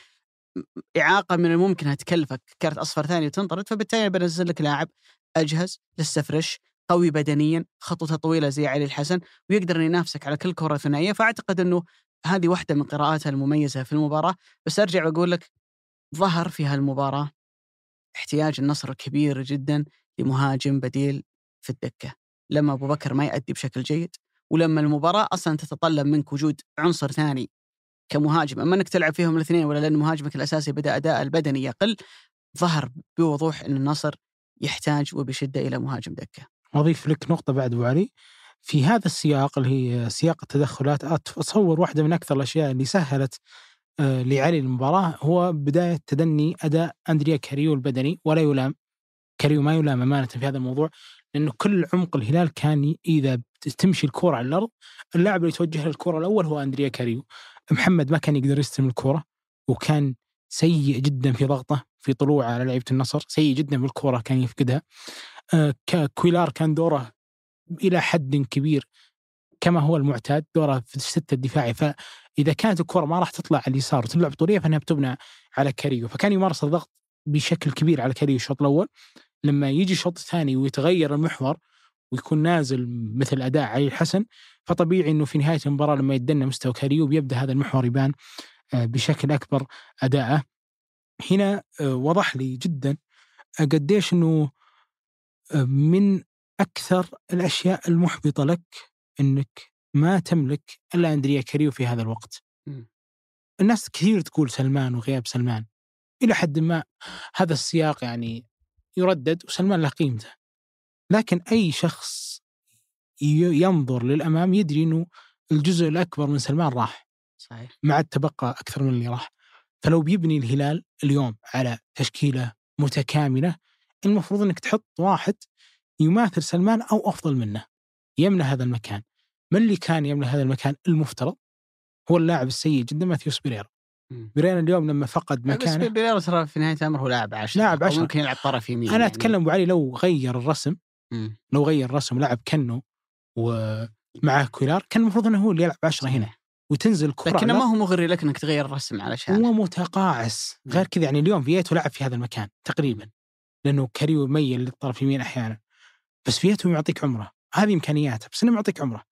إعاقة من الممكن أنها تكلفك كرت أصفر ثاني وتنطرد فبالتالي بنزل لك لاعب أجهز لسه فريش قوي بدنيا خطوته طويلة زي علي الحسن ويقدر ينافسك على كل كرة ثنائية. فأعتقد إنه هذه واحدة من قراءاتها المميزة في المباراة. بس أرجع وأقول لك ظهر في هالمباراة احتياج النصر كبير جدا لمهاجم بديل في الدكة. لما أبو بكر ما يؤدي بشكل جيد ولما المباراة أصلا تتطلب منك وجود عنصر ثاني كمهاجم. أما إنك تلعب فيهم الاثنين ولا لأن مهاجمك الأساسي بدأ أداء البدني يقل ظهر بوضوح إن النصر يحتاج وبشدة إلى مهاجم دكة. أضيف لك نقطة بعد أبو علي. في هذا السياق اللي هي سياق التدخلات أتصور واحدة من أكثر الأشياء اللي سهلت آه، لعلي المباراة هو بداية تدني أداء أندريا كاريو البدني. ولا يلام كاريو ما يلام أمانة في هذا الموضوع لأنه كل عمق الهلال كان إذا تمشي الكرة على الأرض اللاعب اللي يتوجه للكره الأول هو أندريا كاريو. محمد ما كان يقدر يستلم الكره وكان سيء جدا في ضغطه في طلوعه على لعيبة النصر سيء جدا بالكره كان يفقدها. آه كويلار كان دوره إلى حد كبير كما هو المعتاد دوره في الستة الدفاعي. فإذا كانت الكره ما راح تطلع على اليسار وتلعب طوليه فإنها بتبنى على كاريو. فكان يمارس الضغط بشكل كبير على كاريو الشوط الأول. لما يجي الشوط الثاني ويتغير المحور ويكون نازل مثل أداء علي الحسن فطبيعي إنه في نهاية المباراة لما يدنا مستوى كاريو بيبدا هذا المحور يبان آه، بشكل أكبر أداءه هنا آه، وضح لي جدا قديش إنه آه، من أكثر الأشياء المحبطة لك إنك ما تملك إلا أندريا كاريو في هذا الوقت. الناس كثير تقول سلمان وغياب سلمان إلى حد ما هذا السياق يعني يردد وسلمان له قيمته. لكن أي شخص ينظر للأمام يدري إنه الجزء الأكبر من سلمان راح. صحيح. ما عاد تبقى أكثر من اللي راح. فلو بيبني الهلال اليوم على تشكيلة متكاملة المفروض إنك تحط واحد يماثل سلمان أو أفضل منه يملى هذا المكان من اللي كان يملى هذا المكان المفترض هو اللاعب السيء جدا ماثيوس بيريرا بيريرا اليوم لما فقد مكانه بس بيريرا ترى في نهاية الامر هو لاعب عشر لاعب عشر ممكن يلعب طرف يمين أنا يعني. أتكلم أبو علي لو غير الرسم مم. لو غير الرسم ولعب كنو ومعه كويلار كان المفروض إنه هو اللي يلعب عشرة هنا وتنزل الكرة لكن ما هو مغري لك إنك تغير الرسم علشان. هو متقاعس. غير كذا يعني اليوم فييتو لعب في هذا المكان تقريبا لأنه كاريو ميل للطرف اليمين أحيانا. بس فييتو يعطيك عمره. هذه إمكانياته بس إنه معطيك عمره.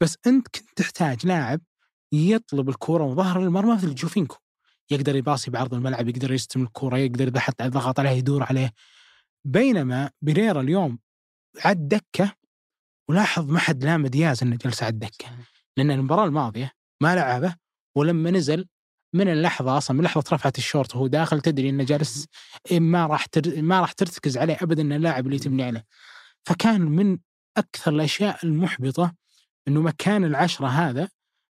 بس أنت كنت تحتاج لاعب يطلب الكوره وظهر المرمى مثل جوفينكو. يقدر يباصي بعرض الملعب يقدر يستلم الكوره يقدر إذا حط ضغط عليه يدور عليه. بينما بيريرا اليوم عد دكة ولاحظ ما حد لام دياز إنه جلس على الدكة لأن المباراة الماضية ما لعبه ولما نزل من اللحظة أصلا من لحظة رفعت الشورت وهو داخل تدري إنه جالس ما راح تر... ما راح ترتكز عليه ابدا اللاعب اللي تبني عليه. فكان من أكثر الأشياء المحبطة إنه مكان العشرة هذا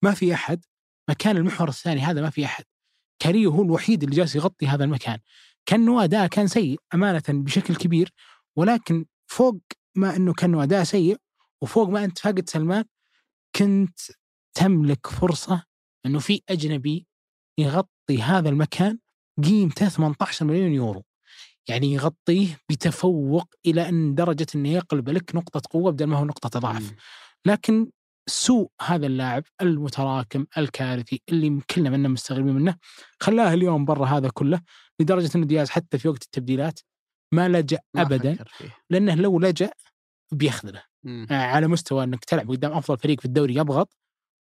ما في أحد مكان المحور الثاني هذا ما في أحد. كاريو هو الوحيد اللي جالس يغطي هذا المكان. كانه أداء كان سيء أمانة بشكل كبير ولكن فوق ما إنه كانه أداء سيء وفوق ما أنت فاقد سلمان كنت تملك فرصة إنه في أجنبي يغطي هذا المكان قيمته 18 مليون يورو. يعني يغطيه بتفوق إلى أن درجة إنه يقلب لك نقطة قوة بدل ما هو نقطة ضعف لكن سوء هذا اللاعب المتراكم الكارثي اللي كلنا منا مستغربين منه خلاه اليوم برا هذا كله لدرجة إنه دياز حتى في وقت التبديلات ما لجأ ابدا لأنه لو لجأ بيخذله آه على مستوى إنك تلعب قدام أفضل فريق في الدوري يضغط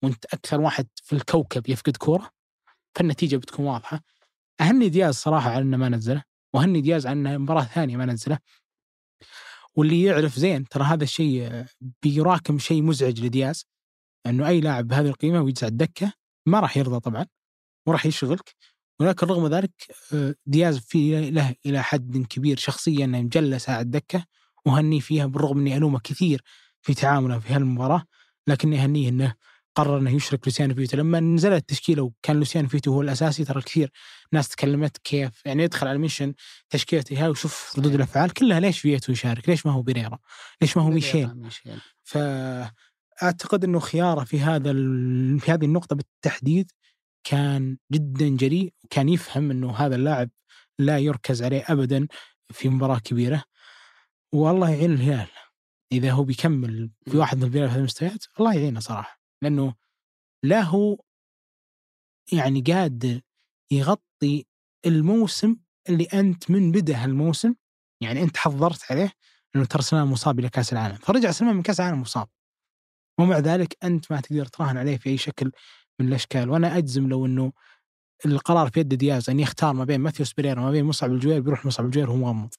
وأنت أكثر واحد في الكوكب يفقد كورة فالنتيجة بتكون واضحة. أهني دياز صراحة على إنه ما نزله وهني دياز على إنه مباراة ثانية ما نزله. واللي يعرف زين ترى هذا الشيء بيراكم شيء مزعج لدياز إنه أي لاعب بهذه القيمة ويجلس على الدكة ما راح يرضى طبعا وراح يشغلك. ولكن رغم ذلك آه، دياز في له إلى حد كبير شخصيا إنه مجلس على الدكة وهني فيها بالرغم إني ألومه كثير في تعامله في هالمباراة لكني أهنيه إنه قرر إنه يشرك لوسيانو فيتو لما نزلت التشكيلة وكان لوسيانو فيتو هو الأساسي ترى كثير ناس تكلمت كيف يعني يدخل على ميشن تشكيلته هاي وشوف ردود الأفعال كلها ليش فيتو يشارك؟ ليش ما هو بيريرا؟ ليش ما هو ميشيل؟ ميشيل فأعتقد إنه خياره في هذا. في هذه النقطة بالتحديد كان جدا جريء وكان يفهم إنه هذا اللاعب لا يركز عليه ابدا في مباراة كبيرة والله يعين الهلال. إذا هو بيكمل في واحد من البلاد في المستويات الله يعينه صراحة. لأنه لا هو يعني قادر يغطي الموسم اللي أنت من بدأ الموسم يعني أنت حضرت عليه إنه ترى سلمان مصاب إلى كأس العالم. فرجع سلمان من كأس العالم مصاب. ومع ذلك أنت ما تقدر تراهن عليه في أي شكل من الأشكال. وأنا أجزم لو إنه القرار في يد دياز أن يختار ما بين ماثيوس بيريرا وما بين مصعب الجوير بيروح مصعب الجوير وهو مغمض.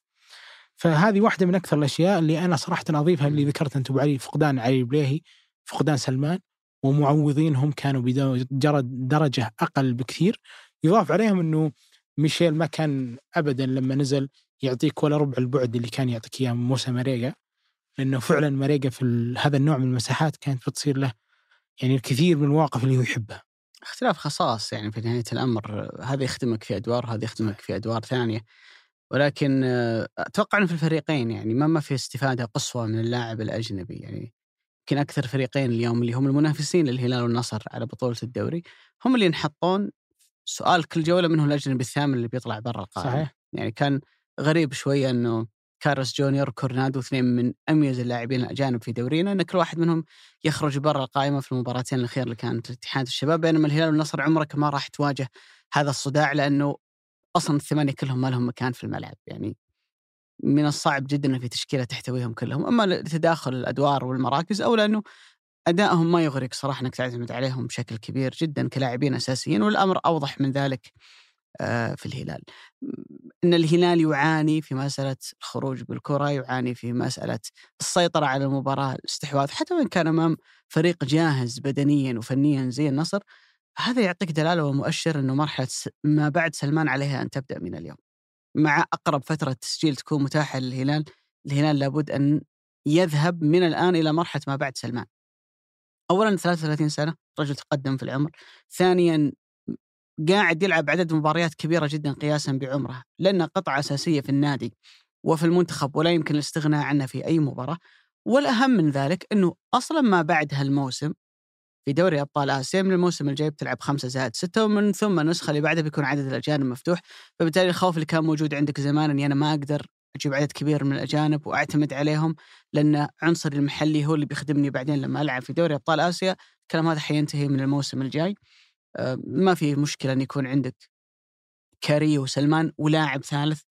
فهذه واحدة من أكثر الأشياء اللي أنا صراحة أضيفها اللي ذكرت أنت أبو علي فقدان علي البليهي فقدان سلمان ومعوضينهم كانوا بدرجة أقل بكثير. يضاف عليهم أنه ميشيل ما كان أبدا لما نزل يعطيك ولا ربع البعد اللي كان يعطيك إياه موسى ماريجا لأنه فعلا ماريجا في هذا النوع من المساحات كانت بتصير له يعني الكثير من المواقف اللي هو يحبها. اختلاف خصائص يعني في نهاية الأمر. هذا يخدمك في أدوار وهذا يخدمك في أدوار ثانية. ولكن آه، أتوقع إنه في الفريقين يعني ما ما في استفادة قصوى من اللاعب الأجنبي. يعني يمكن أكثر فريقين اليوم اللي هم المنافسين للهلال والنصر على بطولة الدوري هم اللي ينحطون سؤال كل جولة منهم الأجنبي الثامن اللي بيطلع برا القائمة. صحيح. يعني كان غريب شوية إنه كارلوس جونيور كورنادو اثنين من أميز اللاعبين الأجانب في دورينا إن كل واحد منهم يخرج برا القائمة في المباراتين الأخيرة اللي كانت الاتحاد الشباب بينما الهلال والنصر عمرك ما راح تواجه هذا الصداع لأنه أصلا الثمانية كلهم ما لهم مكان في الملعب يعني من الصعب جدا ان في تشكيلة تحتويهم كلهم أما لتداخل الأدوار والمراكز أو لأنه أدائهم ما يغرق صراحة إنك تعتمد عليهم بشكل كبير جدا كلاعبين أساسيين والأمر أوضح من ذلك آه، في الهلال. إن الهلال يعاني في مسألة الخروج بالكرة، يعاني في مسألة السيطرة على المباراة، الاستحواذ، حتى وإن كان أمام فريق جاهز بدنيا وفنيا زي النصر، هذا يعطيك دلالة ومؤشر إنه مرحلة ما بعد سلمان عليها أن تبدأ من اليوم. مع أقرب فترة تسجيل تكون متاحة للهلال، الهلال لابد أن يذهب من الآن إلى مرحلة ما بعد سلمان. اولا 33 سنة، رجل تقدم في العمر. ثانيا قاعد يلعب عدد مباريات كبيرة جدا قياسا بعمره، لأنه قطعة أساسية في النادي وفي المنتخب ولا يمكن الاستغناء عنه في أي مباراة. والأهم من ذلك إنه أصلا ما بعد هالموسم في دوري أبطال آسيا من الموسم الجاي بتلعب خمسة زائد ستة ومن ثم النسخة اللي بعدها بيكون عدد الأجانب مفتوح. فبالتالي الخوف اللي كان موجود عندك زمان إني أنا ما أقدر أجيب عدد كبير من الأجانب وأعتمد عليهم لأن عنصري المحلي هو اللي بيخدمني بعدين لما ألعب في دوري أبطال آسيا الكلام هذا حينتهي من الموسم الجاي. آه، ما في مشكلة إن يكون عندك كاري وسلمان ولاعب ثالث.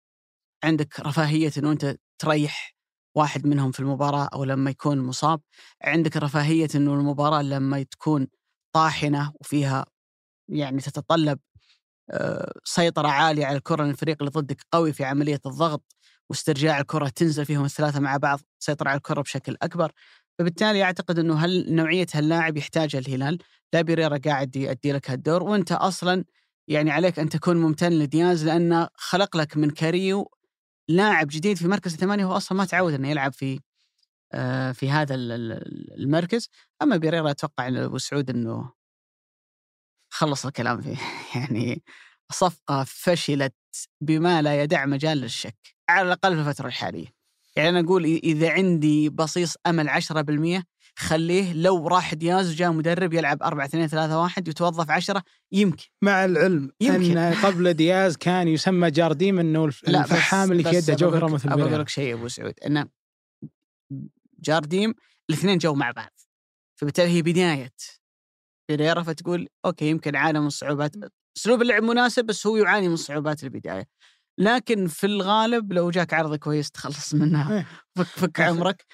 عندك رفاهية انه أنت تريح واحد منهم في المباراة أو لما يكون مصاب. عندك رفاهية أنه المباراة لما تكون طاحنة وفيها يعني تتطلب آه، سيطرة عالية على الكرة الفريق اللي ضدك قوي في عملية الضغط واسترجاع الكرة تنزل فيهم الثلاثة مع بعض تسيطر على الكرة بشكل أكبر. فبالتالي أعتقد أنه هل نوعية هاللاعب يحتاجها الهلال؟ لا بيريرا قاعد يؤدي لك هالدور. وأنت أصلا يعني عليك أن تكون ممتن لدياز لأنه خلق لك من كاريو لاعب جديد في مركز الثمانية هو أصلا ما تعود أنه يلعب في آه، في هذا المركز. أما بيريرا أتوقع أبو سعود أنه خلص الكلام فيه. يعني صفقة فشلت بما لا يدع مجال للشك على الأقل في الفترة الحالية. يعني أنا أقول إذا عندي بصيص أمل 10% خليه لو راح دياز وجاء مدرب يلعب 4 2 3 1 يتوظف 10 يمكن. مع العلم يمكن. ان قبل دياز كان يسمى جارديم إنه الفحام اللي في يده جوهره مثل أبغى أقول لك شيء أبو سعود انه جارديم الاثنين جو مع بعض. فبالتالي هي بداية بيريرا فتقول okay يمكن عانى من صعوبات أسلوب اللعب مناسب بس هو يعاني من صعوبات البداية. لكن في الغالب لو جاك عرض كويس تخلص منها. إيه. فك فك عمرك.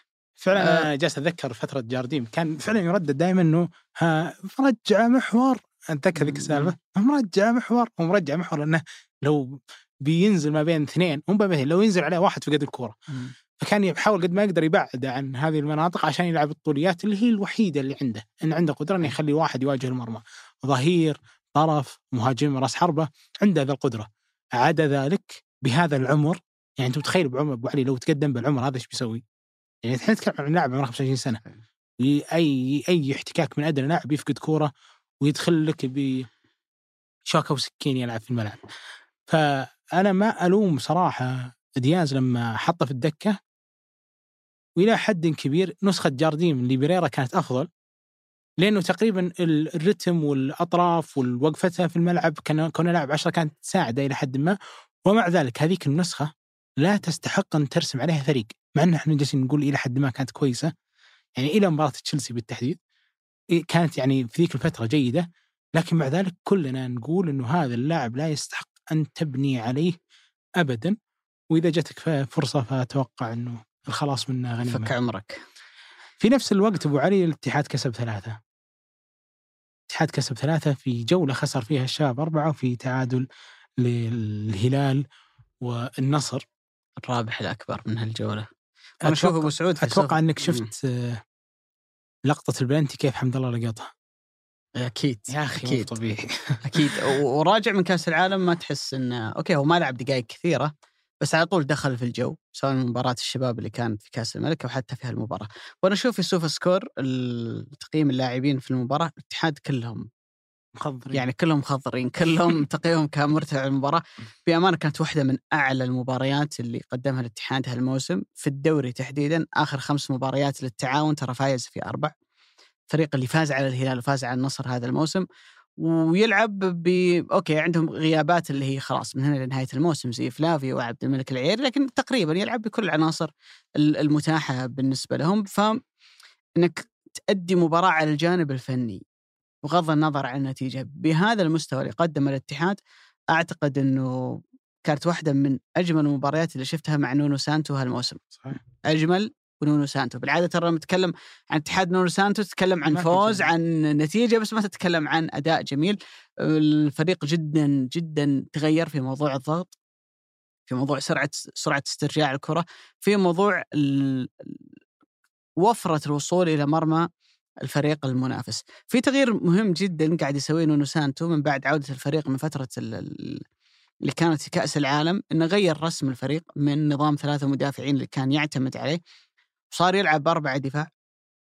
فعلا آه. أنا جالس أتذكر فترة جارديم كان فعلا يردد دائما إنه ها مرجع محور. أتذكر ذيك السالفة. مرجع محور ومرجع محور لأنه لو بينزل ما بين اثنين هم بين لو ينزل عليه واحد فقد الكورة. فكان يحاول قد ما يقدر يبعد عن هذه المناطق عشان يلعب الطوليات اللي هي الوحيدة اللي عنده. انه عنده قدرة إنه يخلي واحد يواجه المرمى. ظهير طرف مهاجم راس حربة عنده ذا القدرة. عدا ذلك بهذا العمر يعني أنت متخيل بعمر أبو علي لو تقدم بالعمر هذا إيش بيسوي؟ يعني إحنا نتكلم عن لاعب عمره 25 سنة. أي أي احتكاك من أدنى لاعب يفقد كورة ويدخل لك بشوكه وسكين يلعب في الملعب. فأنا ما ألوم صراحة دياز لما حطه في الدكة وإلى حد كبير نسخة جارديم اللي بريرا كانت أفضل لأنه تقريبا الرتم والأطراف والوقفتها في الملعب كان كونه لاعب 10 كانت تساعده إلى حد ما. ومع ذلك هذيك النسخة لا تستحق أن ترسم عليها فريق. مع إن إحنا جالسين نقول إلى حد ما كانت كويسة. يعني إلى مباراة تشيلسي بالتحديد كانت يعني في ذيك الفترة جيدة. لكن مع ذلك كلنا نقول إنه هذا اللاعب لا يستحق أن تبني عليه ابدا. وإذا جاتك فرصة فأتوقع إنه الخلاص منه غنيمة. فك عمرك. في نفس الوقت أبو علي الاتحاد كسب ثلاثة. الاتحاد كسب ثلاثة في جولة خسر فيها الشباب أربعة وفي تعادل للهلال والنصر. الرابح الأكبر من هالجولة. أنا أشوف أبو سعود أتوقع إنك شفت آه، لقطة البلنتي كيف حمد الله لقطها. أكيد يا أخي أكيد. طبيعي. أكيد. وراجع من كأس العالم ما تحس انه okay هو ما لعب دقائق كثيرة بس على طول دخل في الجو سواء مباراة الشباب اللي كانت في كأس الملك أو حتى في هالمباراة. وأنا أشوف في سوفا سكور تقييم اللاعبين في المباراة الاتحاد كلهم مخضرين. يعني كلهم مخضرين كلهم تقييمهم كان مرتفع المباراة. بأمانة كانت واحدة من أعلى المباريات اللي قدمها الاتحاد هالموسم. في الدوري تحديدا آخر خمس مباريات للتعاون ترى فايز في أربع. الفريق اللي فاز على الهلال وفاز على النصر هذا الموسم. ويلعب ب okay عندهم غيابات اللي هي خلاص من هنا لنهاية الموسم زي فلافيو وعبد الملك العييري لكن تقريبا يلعب بكل العناصر المتاحة بالنسبة لهم. ف انك تأدي مباراة على الجانب الفني بغض النظر عن النتيجة. بهذا المستوى اللي قدمه الاتحاد أعتقد إنه كانت واحدة من أجمل المباريات اللي شفتها مع نونو سانتو هالموسم. صحيح. أجمل ونونو سانتو. بالعادة ترى لما تتكلم عن اتحاد نونو سانتو تتكلم عن فوز جمال. عن نتيجة بس ما تتكلم عن أداء جميل. الفريق جدا جدا تغير في موضوع الضغط في موضوع سرعة سرعة استرجاع الكرة في موضوع ال- وفرة الوصول إلى مرمى. الفريق المنافس. في تغيير مهم جدا قاعد يسويه نونو سانتو من بعد عودة الفريق من ال- اللي كانت كأس العالم إنه غير رسم الفريق من نظام ثلاثة مدافعين اللي كان يعتمد عليه وصار يلعب بأربعة دفاع.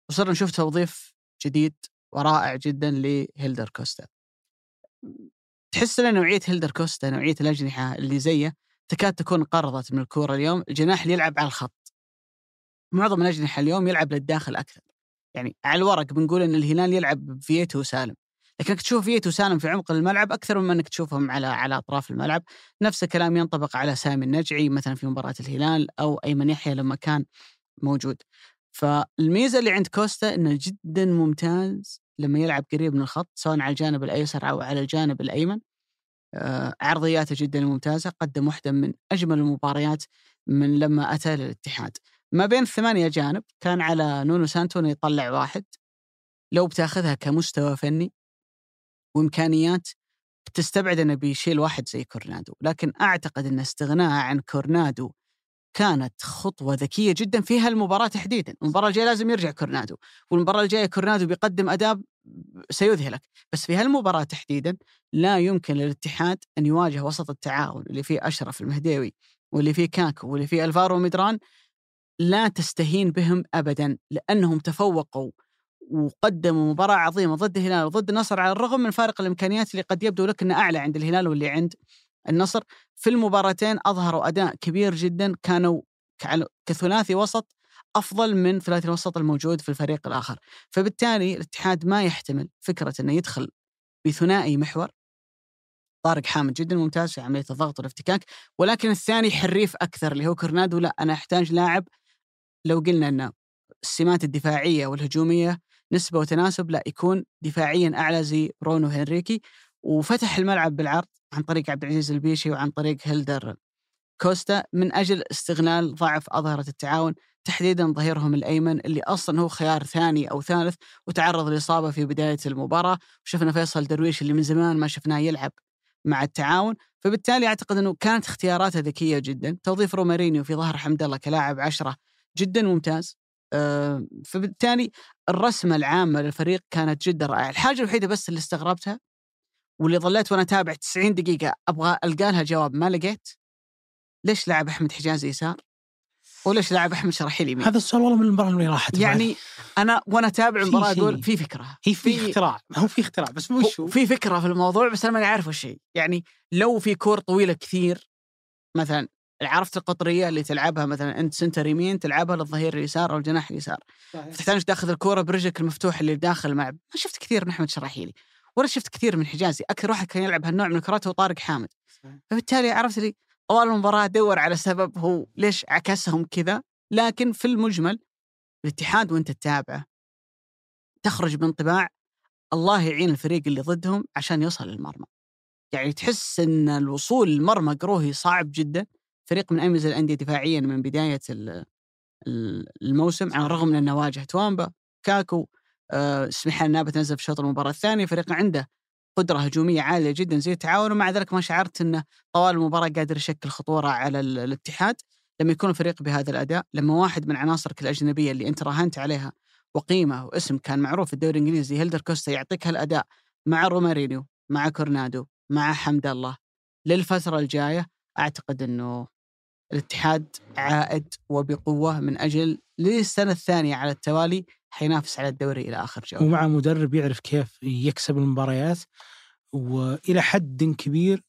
وصرنا نشوف توظيف جديد ورائع جدا لهيلدر كوستا. تحس ان نوعية هيلدر كوستا نوعية الأجنحة اللي زيه تكاد تكون قرضت من الكورة اليوم الجناح اللي يلعب على الخط. معظم الأجنحة اليوم يلعب للداخل أكثر. يعني على الورق بنقول إن الهلال يلعب فييتو وسالم. لكنك تشوف فييتو وسالم في عمق الملعب أكثر مما إنك تشوفهم على على أطراف الملعب. نفس الكلام ينطبق على سامي النجعي مثلا في مباراة الهلال أو أيمن يحيى لما كان موجود. فالميزة اللي عند كوستا إنه جدا ممتاز لما يلعب قريب من الخط سواء على الجانب الأيسر أو على الجانب الأيمن. آه، عرضياته جدا ممتازة قدم واحدة من أجمل المباريات من لما أتى للاتحاد. ما بين الثمانيه جانب كان على نونو سانتو إنه يطلع واحد. لو بتاخذها كمستوى فني وإمكانيات بتستبعد إنه بيشيل واحد زي كورنادو. لكن أعتقد إن استغناء عن كورنادو كانت خطوة ذكية جدا في هالمباراة تحديدا، المباراة الجاية لازم يرجع كورنادو، والمباراة الجاية كورنادو بيقدم أداء سيذهلك، بس في هالمباراة تحديدا لا يمكن للاتحاد أن يواجه وسط التعاون اللي فيه أشرف المهديوي واللي فيه كاكو واللي فيه ألفارو ميدران لا تستهين بهم ابدا لأنهم تفوقوا وقدموا مباراة عظيمة ضد الهلال وضد النصر على الرغم من فارق الإمكانيات اللي قد يبدو لك أنه أعلى عند الهلال واللي عند النصر. في المباراتين أظهروا أداء كبير جدا كانوا كثلاثي وسط أفضل من ثلاثي الوسط الموجود في الفريق الآخر. فبالتالي الاتحاد ما يحتمل فكرة أنه يدخل بثنائي محور. طارق حامد جدا ممتاز في عملية الضغط والافتكاك ولكن الثاني حريف أكثر اللي هو كورنادو. لا أنا أحتاج لاعب لو قلنا أن السمات الدفاعية والهجومية نسبة وتناسب لا يكون دفاعيا أعلى زي برونو هنريكي. وفتح الملعب بالعرض عن طريق عبد العزيز البيشي وعن طريق هيلدر كوستا من أجل استغلال ضعف أظهرة التعاون تحديدا ظهيرهم الأيمن اللي أصلا هو خيار ثاني أو ثالث وتعرض لإصابة في بداية المباراة. وشفنا فيصل درويش اللي من زمان ما شفناه يلعب مع التعاون. فبالتالي أعتقد إنه كانت اختياراته ذكية جدا. توظيف رومارينيو في ظهر حمد الله كلاعب عشرة جدا ممتاز. آه، فبالتالي الرسمة العامة للفريق كانت جدا رائعة. الحاجة الوحيدة بس اللي استغربتها واللي ظليت وأنا اتابع 90 دقيقة أبغى ألقى لها جواب ما لقيت. ليش لعب أحمد حجازي يسار؟ وليش لاعب أحمد شراحيلي يمين؟ هذا السؤال والله من المباراة اللي راحت يعني أنا وأنا اتابع في المباراة. أقول في فكرة. هي في اختراع. هو في اختراع بس مو هو في فكرة في الموضوع بس أنا ماني عارف وش هي. يعني لو في كور طويلة كثير مثلا عرفت القطرية اللي تلعبها مثلا أنت center يمين تلعبها للظهير اليسار أو الجناح اليسار. فتحتاج تأخذ الكورة برجلك المفتوح اللي داخل مع ما شفت كثير من أحمد شراحيلي ولا شفت كثير من حجازي. أكثر واحد كان يلعب هالنوع من الكرات هو طارق حامد. فبالتالي عرفت لي طوال المباراه ادور على سبب هو ليش عكسهم كذا. لكن في المجمل الاتحاد وأنت تتابعه تخرج بانطباع الله يعين الفريق اللي ضدهم عشان يوصل للمرمى. يعني تحس إن الوصول للمرمى قروهي صعب جدا. فريق من أميز الأندية دفاعيا من بداية ال- ال- الموسم على الرغم من أنه واجه توامبا كاكو آه، سمح لنا نزل في شوط المباراة الثانية فريق عنده قدرة هجومية عالية جدا زي التعاون ومع ذلك ما شعرت إنه طوال المباراة قادر يشكل خطورة على ال- الاتحاد. لما يكون الفريق بهذا الأداء لما واحد من عناصرك الأجنبية اللي أنت راهنت عليها وقيمة واسم كان معروف في الدوري الإنجليزي هيلدر كوستا يعطيك هالأداء مع رومارينيو مع كورنادو مع حمد الله. للفترة الجاية أعتقد إنه الاتحاد عائد وبقوة من أجل للسنة الثانية على التوالي حينافس على الدوري إلى آخر جولة. ومع مدرب يعرف كيف يكسب المباريات وإلى حد كبير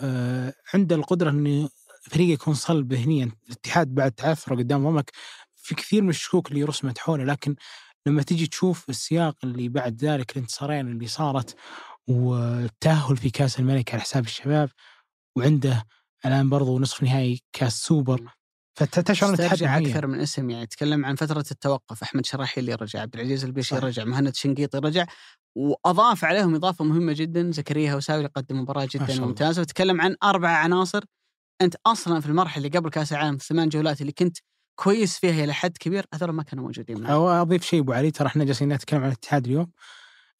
آه، عنده القدرة إنه فريق يكون صلب ذهنيا الاتحاد بعد تعثره قدام ضمك في كثير من الشكوك اللي رسمت حوله لكن لما تجي تشوف السياق اللي بعد ذلك الانتصارين اللي صارت والتاهل في كأس الملك على حساب الشباب وعنده الآن برضو نصف نهائي كاس سوبر فتشعر الاتحاد ترجع. أكثر من اسم يعني تكلم عن فترة التوقف أحمد شراحي اللي رجع عبد العزيز البيشي. رجع مهند شنقيطي رجع وأضاف عليهم إضافة مهمة جدا زكريا هوساوي اللي قدم مباراة جدا. ممتازة وتكلم عن أربع عناصر أنت أصلا في المرحلة اللي قبل كأس العالم الثمان جولات اللي كنت كويس فيها إلى حد كبير هذول ما كانوا موجودين معك. أو أضيف شيء أبو علي ترى إحنا جالسين نتكلم عن الاتحاد اليوم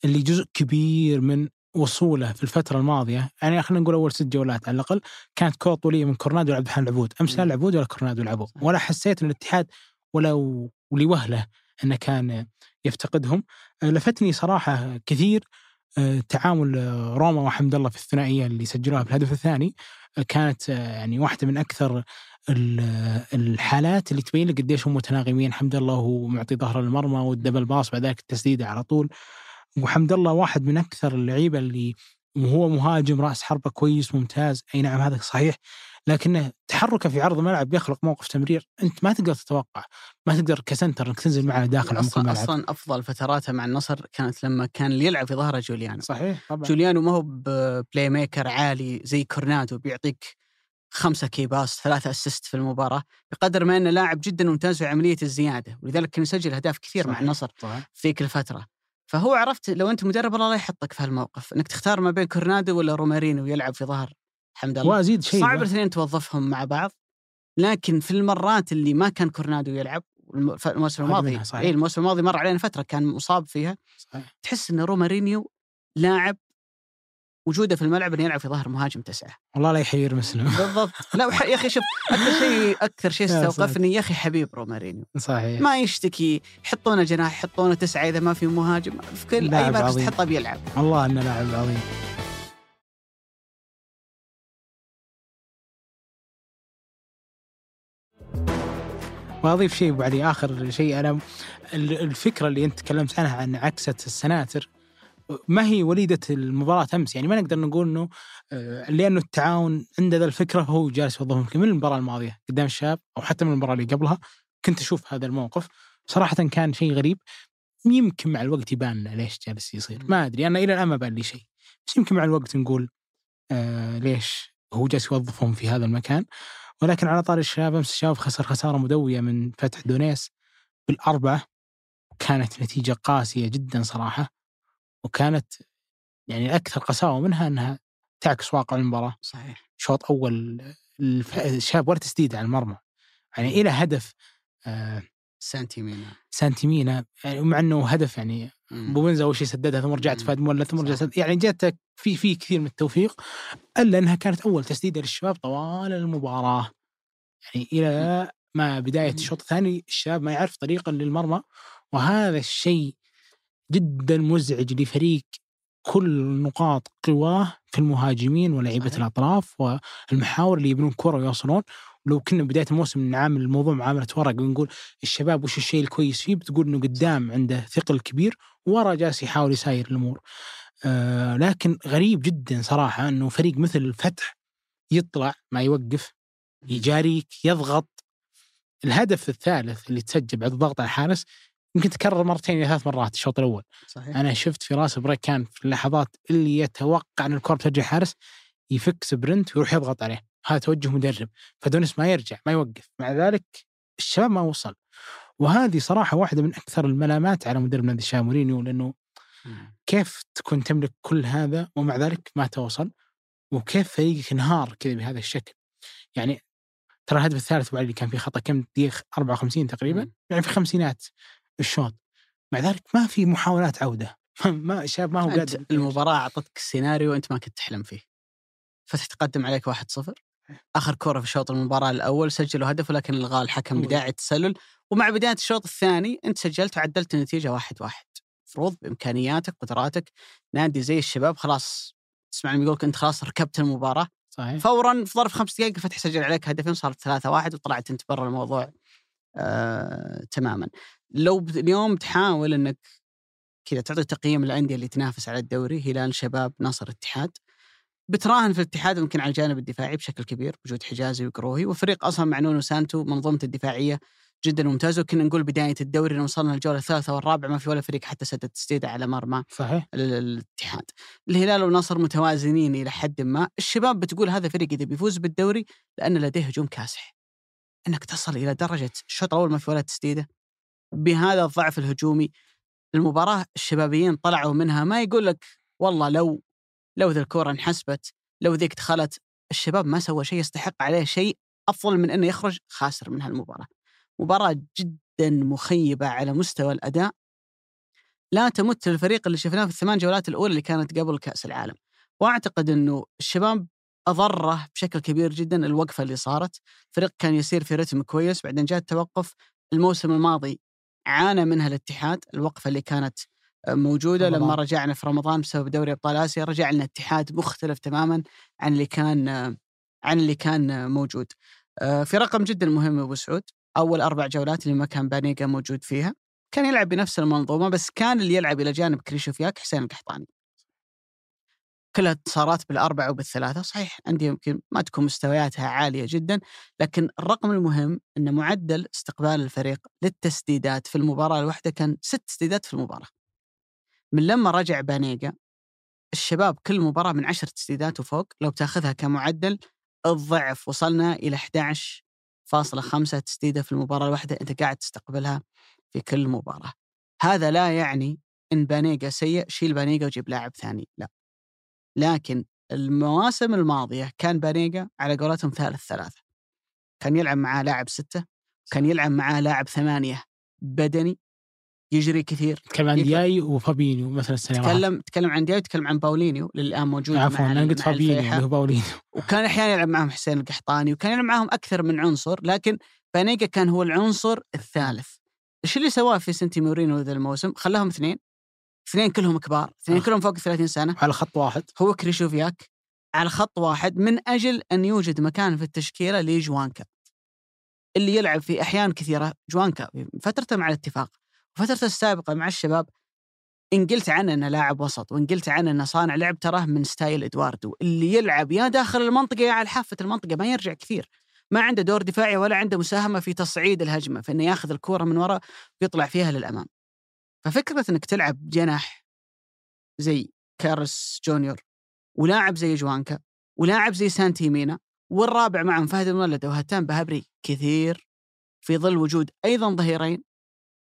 اللي جزء كبير من وصوله في الفترة الماضية. يعني خلينا نقول أول ست جولات على الأقل كانت كرة طولية من كورنادو وعبد الحليم العبود. أمس لا. العبود ولا كورنادو لعبوا. ولا حسيت أن الاتحاد ولو لوهلة أنه كان يفتقدهم. أه، لفتني صراحة كثير أه، تعامل أه، روما وحمد الله في الثنائية اللي سجلوها في الهدف الثاني. كانت يعني واحدة من أكثر ال- الحالات اللي تبين لك قديش هم متناغمين. حمد الله هو معطي ظهر المرمى والدبل باص بعد ذلك التسديدة على طول. وحمد الله واحد من أكثر اللعيبة اللي وهو مهاجم رأس حربة كويس ممتاز. أي نعم هذا صحيح. لكنه تحركه في عرض الملعب يخلق موقف تمرير. أنت ما تقدر تتوقع. ما تقدر ك center إنك تنزل معه داخل عمق الملعب. أصلا أفضل فتراته مع النصر كانت لما كان يلعب في ظهره جوليانو. صحيح طبعا. جوليانو ما هو ب playmaker عالي زي كورنادو بيعطيك خمسة key pass ثلاثة assist في المباراة بقدر ما إنه لاعب جدا ممتاز في عملية الزيادة. ولذلك كان يسجل أهداف كثير مع صحيح. النصر صحيح. في ذيك الفترة. فهو عرفت لو أنت مدرب الله لا يحطك في هالموقف إنك تختار ما بين كورنادو ولا رومارينيو يلعب في ظهر حمد الله وأزيد شيء صعب الاثنين توظفهم مع بعض لكن في المرات اللي ما كان كورنادو يلعب الموسم الماضي. اي الموسم الماضي مر علينا فترة كان مصاب فيها صحيح. تحس إن رومارينيو لاعب وجوده في الملعب إنه يلعب في ظهر مهاجم تسعة. والله لا يحير مسلم. بالضبط. لا وح- يا أخي شوف أكثر شيء أكثر شيء استوقفني يا أخي حبيب رومارينيو. صحيح. ما يشتكي. يحطونه جناح يحطونه تسعة إذا ما في مهاجم. في كل أي مركز. تحطه بيلعب. والله إنه لاعب عظيم. وأضيف شيء ابو علي آخر شيء أنا ال- الفكرة اللي أنت تكلمت عنها عن عكسه السناتر. ما هي وليدة المباراة أمس؟ يعني ما نقدر نقول إنه آه، لأنه التعاون عنده ذا الفكرة هو جالس يوظفهم من المباراة الماضية قدام الشباب أو حتى من المباراة اللي قبلها كنت أشوف هذا الموقف. صراحة كان شيء غريب. يمكن مع الوقت يبان لنا ليش جالس يصير. ما أدري. أنا إلى الآن ما بان لي شيء. بس يمكن مع الوقت نقول آه ليش هو جالس يوظفهم في هذا المكان. ولكن على طار الشباب أمس الشباب خسر خسارة مدوية من فتح دونيس بالأربعة. وكانت نتيجة قاسية جدا صراحة. وكانت يعني أكثر قساوة منها إنها تعكس واقع المباراة. صحيح. شوط أول الشباب ولا تسديد على المرمى. يعني إلى هدف آه سانتيمينا سانتيمينا يعني مع إنه هدف يعني مم. بوبنزا اول شيء سددها ثم رجعت مم. فهد مولد ثم رجعت يعني جاتك في في كثير من التوفيق إلا إنها كانت أول تسديده للشباب طوال المباراة. يعني إلى ما بداية. الشوط الثاني الشباب ما يعرف طريقا للمرمى وهذا الشيء جدا مزعج لفريق كل نقاط قواه في المهاجمين ولاعيبة. الأطراف والمحاور اللي يبنون كره ويوصلون لو كنا بداية الموسم نعامل الموضوع معاملة ورق ونقول الشباب وش الشيء الكويس فيه بتقول إنه قدام عنده ثقل كبير ورا جالس يحاول يساير الأمور. آه لكن غريب جدا صراحة إنه فريق مثل الفتح يطلع ما يوقف يجاريك يضغط الهدف الثالث اللي تسجل بعد الضغط على الحارس يمكن تكرر مرتين إلى ثلاث مرات الشوط الأول. صحيح. أنا شفت في رأس بريك كان في اللحظات اللي يتوقع إن الكره بترجع حارس يفك sprint ويروح يضغط عليه. هذا توجه مدرب. فدونس ما يرجع ما يوقف. مع ذلك الشباب ما وصل. وهذه صراحة واحدة من أكثر الملامات على مدرب نادي الشباب مورينو لأنه كيف تكون تملك كل هذا ومع ذلك ما توصل وكيف فريقك انهار كذا بهذا الشكل. يعني ترى الهدف الثالث بعد اللي كان فيه خطأ كم؟ دقيقة 54 تقريبا. يعني في خمسينات. الشوط. مع ذلك ما في محاولات عودة. ما الشباب ما هو قادر المباراة أعطتك سيناريو أنت ما كنت تحلم فيه. فتح تقدم عليك 1-0 آخر كره في شوط المباراة الأول سجلوا هدف ولكن الغاء الحكم مم. بداية التسلل ومع بداية الشوط الثاني أنت سجلت وعدلت النتيجة 1-1 واحد واحد. المفروض بإمكانياتك قدراتك. نادي زي الشباب خلاص تسمع لما يقولك أنت خلاص ركبت المباراة. صحيح. فورا في ظرف خمس دقائق فتح سجل عليك هدفين صارت 3 1 وطلعت أنت برا الموضوع. آه تماما. لو اليوم تحاول إنك كذا تعطي تقييم الانديه اللي تنافس على الدوري هلال شباب نصر اتحاد. بتراهن في الاتحاد يمكن على الجانب الدفاعي بشكل كبير وجود حجازي وقروهي وفريق أصلا مع نونو سانتو منظومته الدفاعية جدا ممتازة وكنا نقول بداية الدوري لو وصلنا الجوله الثالثة والرابعة ما في ولا فريق حتى سدد تسديده على مرمى صحيح. ال- الاتحاد. الهلال والنصر متوازنين إلى حد ما. الشباب بتقول هذا فريق إذا بيفوز بالدوري لأن لديه هجوم كاسح. إنك تصل إلى درجة الشوط الأول ما في ولا تسديده. بهذا الضعف الهجومي المباراة الشبابيين طلعوا منها ما يقول لك والله لو لو ذا الكره انحسبت لو ذيك دخلت الشباب ما سوى شيء يستحق عليه شيء أفضل من إنه يخرج خاسر من هالمباراة. مباراة جدا مخيبة على مستوى الأداء. لا تمت الفريق اللي شفناه في الثمان جولات الأولى اللي كانت قبل كأس العالم. وأعتقد إنه الشباب أضره بشكل كبير جدا الوقفة اللي صارت. فريق كان يسير في رتم كويس بعدين جاء التوقف. الموسم الماضي عانى منها الاتحاد الوقفة اللي كانت موجودة. رمضان. لما رجعنا في رمضان بسبب دوري أبطال آسيا رجع لنا اتحاد مختلف تماما عن اللي كان عن اللي كان موجود. في رقم جدا مهم أبو سعود. أول أربع جولات اللي ما كان بانيجا موجود فيها. كان يلعب بنفس المنظومة بس كان اللي يلعب إلى جانب كريشوفياك حسين القحطاني. كلها انتصارات بالأربعة وبالثلاثه صحيح عندي يمكن ما تكون مستوياتها عالية جدا لكن الرقم المهم ان معدل استقبال الفريق للتسديدات في المباراة الواحدة كان ست تسديدات في المباراة. من لما رجع بانيجا الشباب كل مباراة من عشر تسديدات وفوق لو تاخذها كمعدل الضعف وصلنا إلى 11.5 تسديدة في المباراة الواحدة أنت قاعد تستقبلها في كل مباراة. هذا لا يعني إن بانيجا سيء شيل بانيجا وجيب لاعب ثاني لا. لكن المواسم الماضية كان بانيجا على قولتهم ثالث ثلاثة كان يلعب معاه لاعب ستة كان يلعب معاه لاعب ثمانية بدني يجري كثير تكلم عن. دياي وفابينيو مثلا السنة. تكلم تكلم عن دياي تكلم عن باولينيو اللي الآن موجود عفوا أنا قلت فابينيو. اللي هو باولينيو وكان أحيانا يلعب معهم حسين القحطاني وكان يلعب معهم أكثر من عنصر لكن بانيجا كان هو العنصر الثالث إيش اللي سواه فيسنتي مورينو ذا الموسم خلاهم اثنين اثنين كلهم كبار اثنين أخ. كلهم فوق 30 سنة. على خط واحد. هو كريشوفياك على خط واحد من أجل أن يوجد مكان في التشكيلة لجوانكا. اللي يلعب في أحيان كثيرة جوانكا فترته مع الاتفاق وفترته السابقة مع الشباب. إن قلت عنه أنه لاعب وسط وإن قلت عنه أنه صانع لعب تراه من style إدواردو. اللي يلعب يا داخل المنطقة يا على حافة المنطقة ما يرجع كثير. ما عنده دور دفاعي ولا عنده مساهمة في تصعيد الهجمة في انه ياخذ الكورة من وراء ويطلع فيها للأمام. ففكرة إنك تلعب جناح زي كارس جونيور ولاعب زي جوانكا ولاعب زي سانتي مينا والرابع معهم فهد المولد وهتان بهبري كثير في ظل وجود أيضا ظهيرين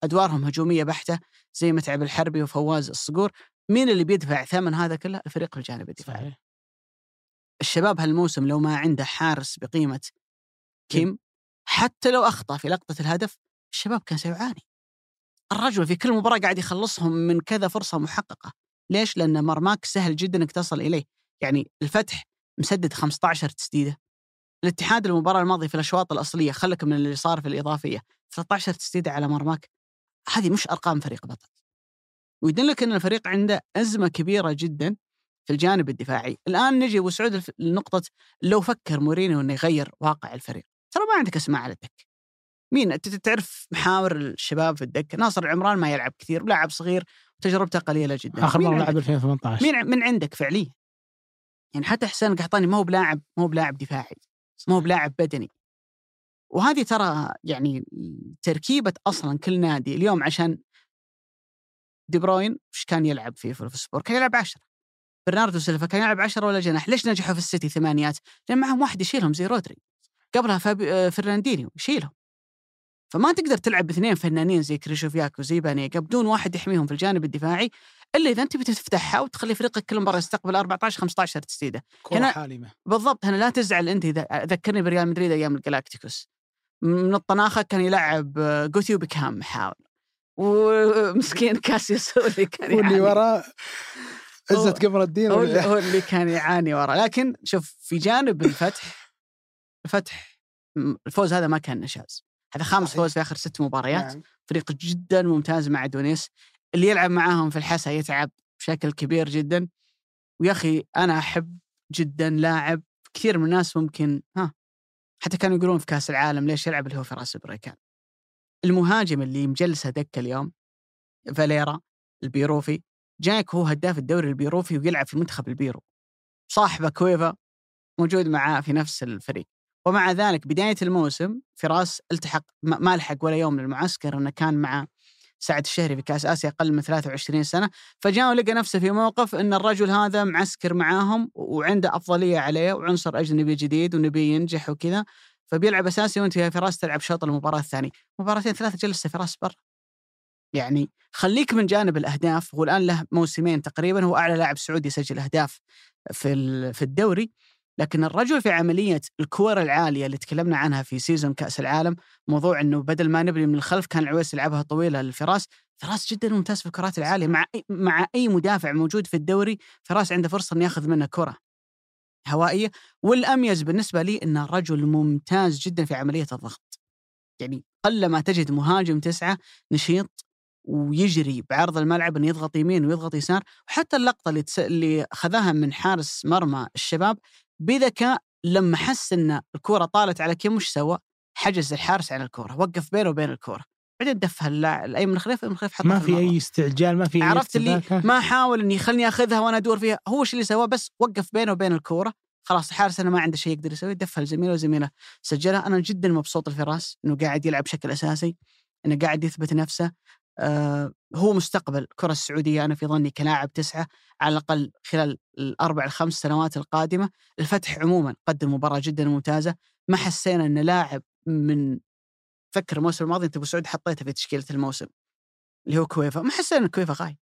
أدوارهم هجومية بحتة زي متعب الحربي وفواز الصقور مين اللي بيدفع ثمن هذا كله؟ الفريق الجانب الدفاعي الشباب هالموسم لو ما عنده حارس بقيمة كيم حتى لو أخطأ في لقطة الهدف الشباب كان سيعاني. الرجل في كل مباراة قاعد يخلصهم من كذا فرصة محققة. ليش؟ لأن مرماك سهل جدا إنك تصل إليه. يعني الفتح مسدد 15 تسديدة. الاتحاد المباراة الماضية في الأشواط الأصلية خلك من اللي صار في الإضافية 13 تسديدة على مرماك هذه مش أرقام فريق بطل. ويدلك إن الفريق عنده أزمة كبيرة جدا في الجانب الدفاعي. الآن نجي أبو سعود لنقطة لو فكر مورينيو إنه يغير واقع الفريق. ترى ما عندك أسماء على الدكه مين أنت؟ تعرف محاور الشباب في الدكة؟ ناصر العمران ما يلعب كثير ولاعب صغير وتجربته قليلة جدا. آخر مرة؟ لعب 2018 مين من عندك فعليا؟ يعني حتى حسين القحطاني ما هو بلاعب ما هو بلاعب دفاعي ما هو بلاعب بدني. وهذه ترى يعني تركيبة أصلا كل نادي. اليوم عشان دي بروين إيش كان يلعب في فولفسبورغ؟ كان يلعب 10 برناردو سيلفا كان يلعب 10 ولا جناح. ليش نجحوا في السيتي ثمانيات؟ لأن معهم واحد يشيلهم زي رودري. قبلها فابي آه، فرناندينيو يشيلهم. فما تقدر تلعب باثنين فنانين زي كريشوفياك وزي بانيجا بدون واحد يحميهم في الجانب الدفاعي إلا إذا أنت بتفتحها وتخلي فريقك كل مباراة يستقبل 14 15 تسديدة. هنا- حالمة. بالضبط هنا لا تزعل أنت إذا ذكرني بريال مدريد أيام الجلاكتيكوس من الطناخة كان يلعب آه، جوتي وبيكهام محاول ومسكين كاسياس هو اللي كان واللي يعاني. وراه عزة قمر الدين هو, ولا- هو اللي كان يعاني ورا لكن شوف في جانب الفتح الفتح الفوز هذا ما كان نشاز. هذا خامس. فوز في آخر ست مباريات نعم. فريق جدا ممتاز مع دونيس اللي يلعب معاهم في الحسا يتعب بشكل كبير جدا ويا أخي أنا أحب جدا لاعب كثير من الناس ممكن ها حتى كانوا يقولون في كأس العالم ليش يلعب اللي هو فراس بريكان المهاجم اللي مجلسه دكه اليوم فاليرا البيروفي جايك هو هداف الدوري البيروفي ويلعب في منتخب البيرو صاحبه كويفا موجود معاه في نفس الفريق ومع ذلك بداية الموسم فراس التحق ما لحق ولا يوم من المعسكر إنه كان مع سعد الشهري في كأس آسيا أقل من 23 سنة. فجاء ولقى نفسه في موقف إن الرجل هذا معسكر معاهم وعنده أفضلية عليه وعنصر أجنبي جديد ونبي ينجح وكذا. فبيلعب أساسي وأنت يا فراس تلعب شوط المباراة الثانية. مباراتين ثلاثة جلسة فراس برا. يعني خليك من جانب الأهداف هو الآن له موسمين تقريبا هو أعلى لاعب سعودي يسجل أهداف في في الدوري. لكن الرجل في عملية الكور العالية اللي تكلمنا عنها في season كأس العالم موضوع إنه بدل ما نبني من الخلف كان العويس يلعبها طويلة للفراس فراس جدا ممتاز في الكرات العالية. مع أي مع أي مدافع موجود في الدوري فراس عنده فرصة إنه ياخذ منه كرة هوائية. والأميز بالنسبة لي إنه رجل ممتاز جدا في عملية الضغط. يعني قل ما تجد مهاجم تسعة نشيط ويجري بعرض الملعب إنه يضغط يمين ويضغط يسار. وحتى اللقطة اللي تس... اللي اخذها من حارس مرمى الشباب بذكاء لما حس إن الكره طالت على كيم وش سوى؟ حجز الحارس عن الكره وقف بينه وبين الكره بعدين دفها الايمن خليفه الايمن حطها ما في في. أي استعجال ما في أي عرفت اللي. ما حاول إني خلني أخذها وأنا أدور فيها. هو إيش اللي سواه بس وقف بينه وبين الكورة. خلاص الحارس أنا ما عنده شيء يقدر يسويه دفها لزميله وزميله. سجلها. أنا جدا مبسوط الفراس إنه قاعد يلعب بشكل أساسي إنه قاعد يثبت نفسه. آه هو مستقبل الكره السعودية. أنا في ظني كلاعب تسعة على الأقل خلال الأربع الخمس سنوات القادمة. الفتح عموما قدم مباراة جدا ممتازة. ما حسينا إن لاعب من فكر الموسم الماضي أنت أبو سعود حطيته في تشكيلة الموسم اللي هو كويفا. ما حسينا إن كويفا غايب.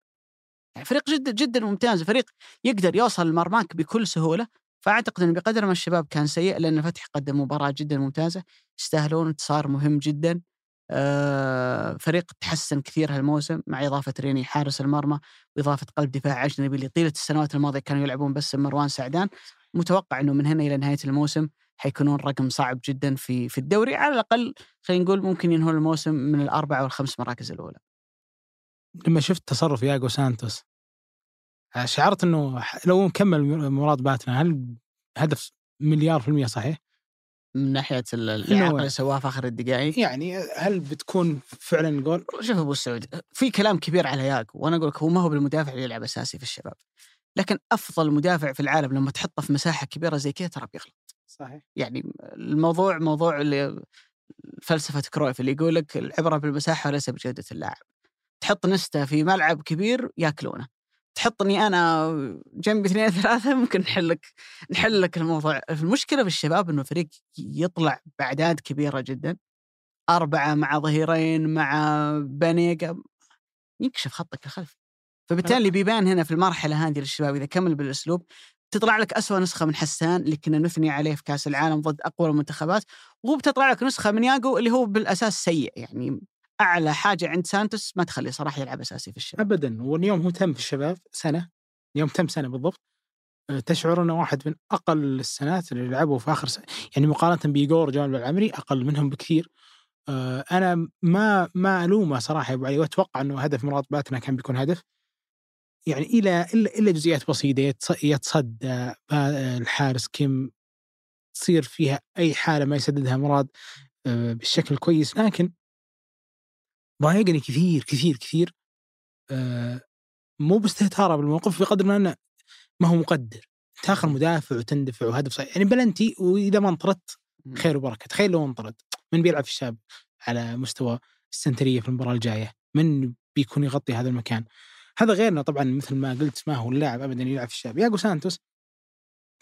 يعني فريق جدا جدا ممتاز. فريق يقدر يوصل لمرماك بكل سهولة. فأعتقد انه بقدر ما الشباب كان سيء لأن الفتح قدم مباراة جدا ممتازة. يستاهلون انتصار مهم جدا. فريق تحسن كثير هالموسم مع إضافة ريني حارس المرمى وإضافة قلب دفاع اجنبي اللي طيلة السنوات الماضية كانوا يلعبون بس مروان سعدان متوقع إنه من هنا إلى نهاية الموسم حيكونون رقم صعب جدا في في الدوري على الأقل خلينا نقول ممكن ينهون الموسم من الأربع والخمس مراكز الأولى لما شفت تصرف ياغو سانتوس شعرت إنه ح- لو مكمل مراد باتنا هل هدف مليار في المية صحيح؟ من ناحية ال- الاعاقه سواها في آخر الدقائق يعني هل بتكون فعلا جول؟ شوف أبو السعود في كلام كبير على ياغو وأنا أقول لك هو ما هو بالمدافع اللي يلعب أساسي في الشباب. لكن أفضل مدافع في العالم لما تحطه في مساحة كبيرة زي كذا ترى بيغلط. صحيح. يعني الموضوع موضوع اللي فلسفة كرويف اللي يقول لك العبرة بالمساحة وليس بجودة اللاعب. تحط نستا في ملعب كبير ياكلونه. تحطني أنا جنبي اثنين ثلاثة ممكن نحل لك نحل لك الموضوع. المشكلة في الشباب إنه فريق يطلع بأعداد كبيرة جدا. أربعة مع ظهيرين مع بانيجا يكشف خطك الخلفي فبالتالي بيبان هنا في المرحلة هذه للشباب إذا كمل بالأسلوب. تطلع لك أسوأ نسخة من حسان اللي كنا نثني عليه في كأس العالم ضد أقوى المنتخبات وبتطلع لك نسخة من ياجو اللي هو بالأساس سيء. يعني أعلى حاجة عند سانتوس ما تخليه صراحة يلعب أساسي في الشباب. ابدا واليوم هو تم في الشباب سنة يوم تم سنة بالضبط أه، تشعر انه واحد من أقل السنوات اللي لعبوا في آخر سنة يعني مقارنة بايجور جمال العمري أقل منهم بكثير. أه، أنا ما ما ألومه صراحة يا أبو علي وأتوقع إنه هدف مراد باتنا كان بيكون هدف. يعني إلى إلا إلا جزئيات بسيطة يتص- يتصدى با- الحارس كيم تصير فيها أي حالة ما يسددها مراد آه، بالشكل الكويس. لكن ضايقني كثير كثير كثير. آه، مو باستهتاره بالموقف بقدر ما أنه ما هو مقدر. تاخر مدافع وتندفع وهدف صحيح. يعني بلنتي وإذا ما انطردت خير وبركة. تخيل لو انطرد. من بيلعب في الشاب على مستوى السنترية في المباراة الجاية. من بيكون يغطي هذا المكان؟ هذا غيرنا طبعا مثل ما قلت ما هو اللاعب ابدا يلعب في الشاب ياغو سانتوس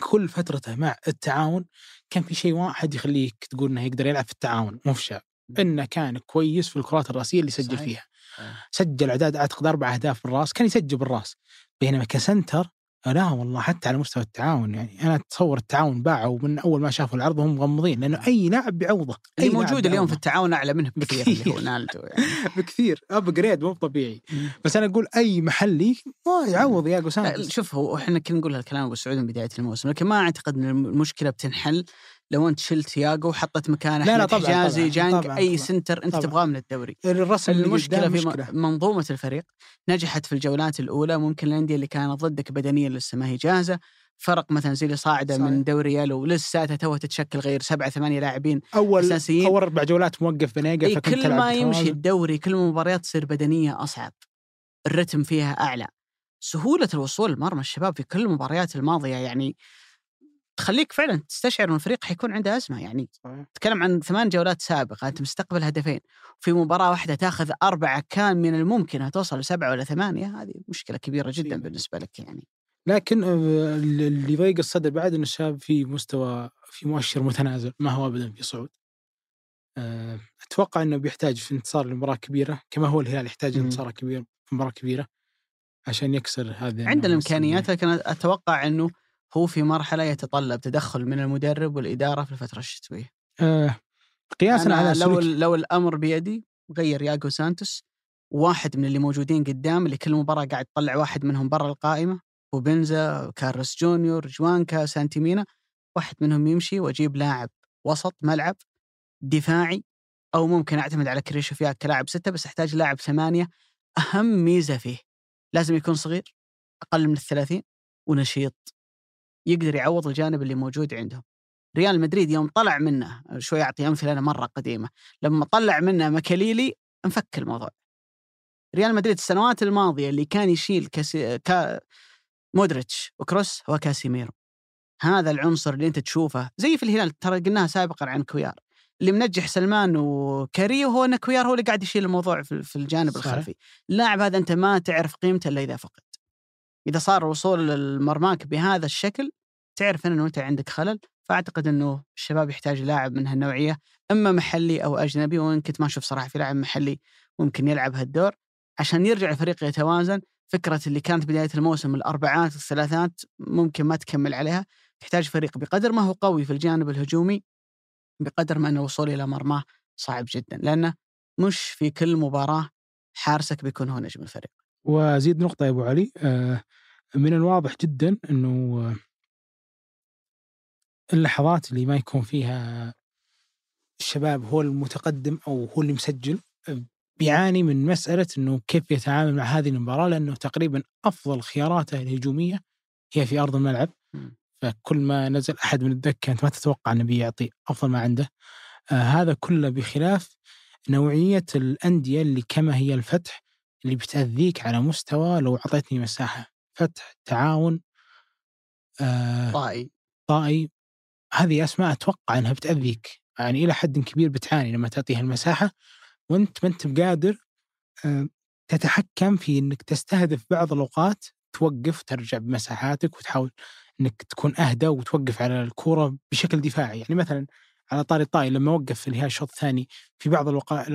كل فترته مع التعاون كان في شيء واحد يخليك تقول إنه يقدر يلعب في التعاون مو في الشباب إنه كان كويس في الكرات الرأسية اللي سجل صحيح. فيها. آه. سجل اعداد أعتقد أربع أهداف بالرأس كان يسجل بالرأس. بينما ك center لا والله حتى على مستوى التعاون يعني أنا أتصور التعاون باعوا من أول ما شافوا العرض وهم مغمضين لأنه أي لاعب بيعوضه لاعب موجود اليوم في. التعاون أعلى منه بكثير اللي هو. نالدو يعني. بكثير. upgrade مو طبيعي. بس أنا أقول أي محلي ما يعوض لا، سانتوس. شوف هو إحنا كنا نقول هالكلام أبو سعود من بداية الموسم لكن ما أعتقد إن المشكلة بتنحل لو انت شلت ياغو وحطيت مكانه لا، لا، طبعاً، حجازي طبعاً، جانك طبعاً، أي طبعاً. center انت. تبغاه من الدوري الرسم المشكلة في مشكلة م- منظومة الفريق نجحت في الجولات الأولى ممكن الانديه اللي كانت ضدك بدنيا لسه ما هي جاهزة فرق مثلا زي اللي صاعدة صحيح. من دوري يلو لساتها توها تتشكل غير سبعة ثمانية لاعبين أول أساسيين. أول أربع جولات موقف بنيقة إي فكنت كل ما يمشي. الدوري كل ما المباريات تصير بدنية أصعب الرتم فيها أعلى سهولة الوصول لمرمى الشباب في كل المباريات الماضية يعني تخليك فعلا تستشعر ان الفريق حيكون عنده أزمة يعني صحيح. تتكلم عن ثمان جولات سابقة أنت مستقبل هدفين في مباراة واحدة تاخذ أربعة كان من الممكن توصل لسبعة ولا ثمانية هذه مشكلة كبيرة جدا. بالنسبة لك يعني لكن آه، اللي يضيق الصدر بعد ان الشاب في مستوى في مؤشر متنازل ما هو ابدا في صعود. آه، أتوقع إنه بيحتاج في انتصار لمباراة كبيرة كما هو الهلال يحتاج. انتصار كبير في مباراة كبيرة عشان يكسر هذا عنده الإمكانيات لكن أتوقع إنه هو في مرحلة يتطلب تدخل من المدرب والإدارة في الفترة الشتوية. آه قياسا على لو لو الأمر بيدي غير ياغو سانتوس واحد من اللي موجودين قدام اللي كل مباراة قاعد تطلع واحد منهم برا القائمة وبنزا كارلوس جونيور جوانكا سانتيمينا واحد منهم يمشي وأجيب لاعب وسط ملعب دفاعي أو ممكن أعتمد على كريشوفياك كلاعب ستة بس أحتاج لاعب ثمانية. أهم ميزة فيه لازم يكون صغير أقل من الثلاثين ونشيط. يقدر يعوض الجانب اللي موجود عندهم. ريال مدريد يوم طلع منه شوي اعطي أمثلة أنا مرة قديمة لما طلع منه مكاليلي انفك الموضوع. ريال مدريد السنوات الماضية اللي كان يشيل كاسي... كا... مودريتش وكروس هو كاسيميرو. هذا العنصر اللي أنت تشوفه زي في الهلال ترى قلناها سابقا عن كويار. اللي منجح سلمان وكاريو هو إن كويار هو اللي قاعد يشيل الموضوع في في الجانب صحيح. الخلفي. اللاعب هذا أنت ما تعرف قيمته إلا إذا فقد. إذا صار الوصول للمرماك بهذا الشكل تعرف إنه أنت عندك خلل. فأعتقد إنه الشباب يحتاج لاعب من هالنوعية أما محلي أو أجنبي وإن كنت ما أشوف صراحة في لاعب محلي ممكن يلعب هالدور. عشان يرجع الفريق يتوازن فكرة اللي كانت بداية الموسم الأربعات الثلاثات ممكن ما تكمل عليها. تحتاج فريق بقدر ما هو قوي في الجانب الهجومي بقدر ما ان الوصول إلى مرماه صعب جدا. لأنه مش في كل مباراة حارسك بيكون هو نجم الفريق. وأزيد نقطة يا أبو علي آه، من الواضح جدا إنه اللحظات اللي ما يكون فيها الشباب هو المتقدم أو هو اللي مسجل بيعاني من مسألة إنه كيف يتعامل مع هذه المباراة لأنه تقريبا أفضل خياراته الهجومية هي في أرض الملعب. فكل ما نزل أحد من الدكة أنت ما تتوقع إنه بيعطي أفضل ما عنده آه هذا كله بخلاف نوعية الأندية اللي كما هي الفتح اللي بتأذيك على مستوى لو أعطيتني مساحة فتح تعاون آه طائي. طائي. هذه أسماء أتوقع إنها بتأذيك. يعني إلى حد كبير بتعاني لما تعطيها المساحة وأنت ما أنت بقادر آه، تتحكم في إنك تستهدف بعض الأوقات توقف ترجع بمساحاتك وتحاول إنك تكون أهدى وتوقف على الكورة بشكل دفاعي. يعني مثلا على طاري الطائي لما وقف في الهلال الشوط الثاني في بعض الوقات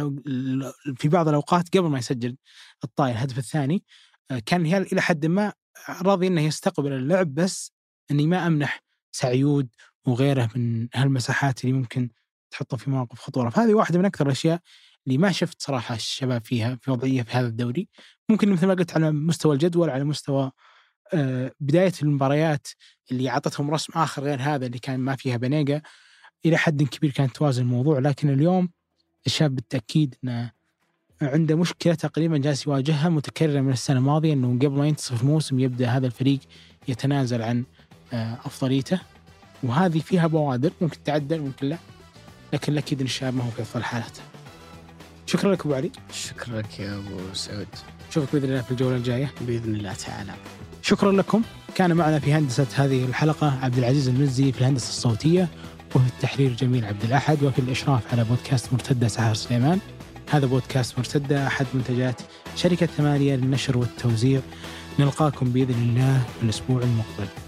في بعض الأوقات قبل ما يسجل الطائي الهدف الثاني آه، كان الهلال إلى حد ما راضي إنه يستقبل اللعب بس إني ما أمنح سعيود وغيره من هالمساحات اللي ممكن تحطه في مواقف خطورة. فهذه واحدة من أكثر الأشياء اللي ما شفت صراحة الشباب فيها في وضعية في هذا الدوري. ممكن مثل ما قلت على مستوى الجدول على مستوى آه، بداية المباريات اللي أعطتهم رسم آخر غير هذا اللي كان ما فيها بنيقه إلى حد كبير كانت توازن الموضوع لكن اليوم الشاب بالتأكيد إنه عنده مشكلة تقريبا جالس يواجهها متكررة من السنة الماضية إنه قبل ما ينتصف الموسم يبدأ هذا الفريق يتنازل عن آه، أفضليته. وهذه فيها بوادر ممكن تعدل ممكن لا. لكن أكيد إن الشاب ما هو في أفضل حالاته شكرا لك أبو علي. شكرا لك يا أبو سعود. نشوفك بإذن الله في الجولة الجاية. بإذن الله تعالى. شكرا لكم. كان معنا في هندسة هذه الحلقة عبد العزيز المزي في الهندسة الصوتية. وفي التحرير جميل عبد الأحد وفي الإشراف على بودكاست مرتدة سحر سليمان. هذا بودكاست مرتدة أحد منتجات شركة ثمانية للنشر والتوزيع. نلقاكم بإذن الله في الأسبوع المقبل.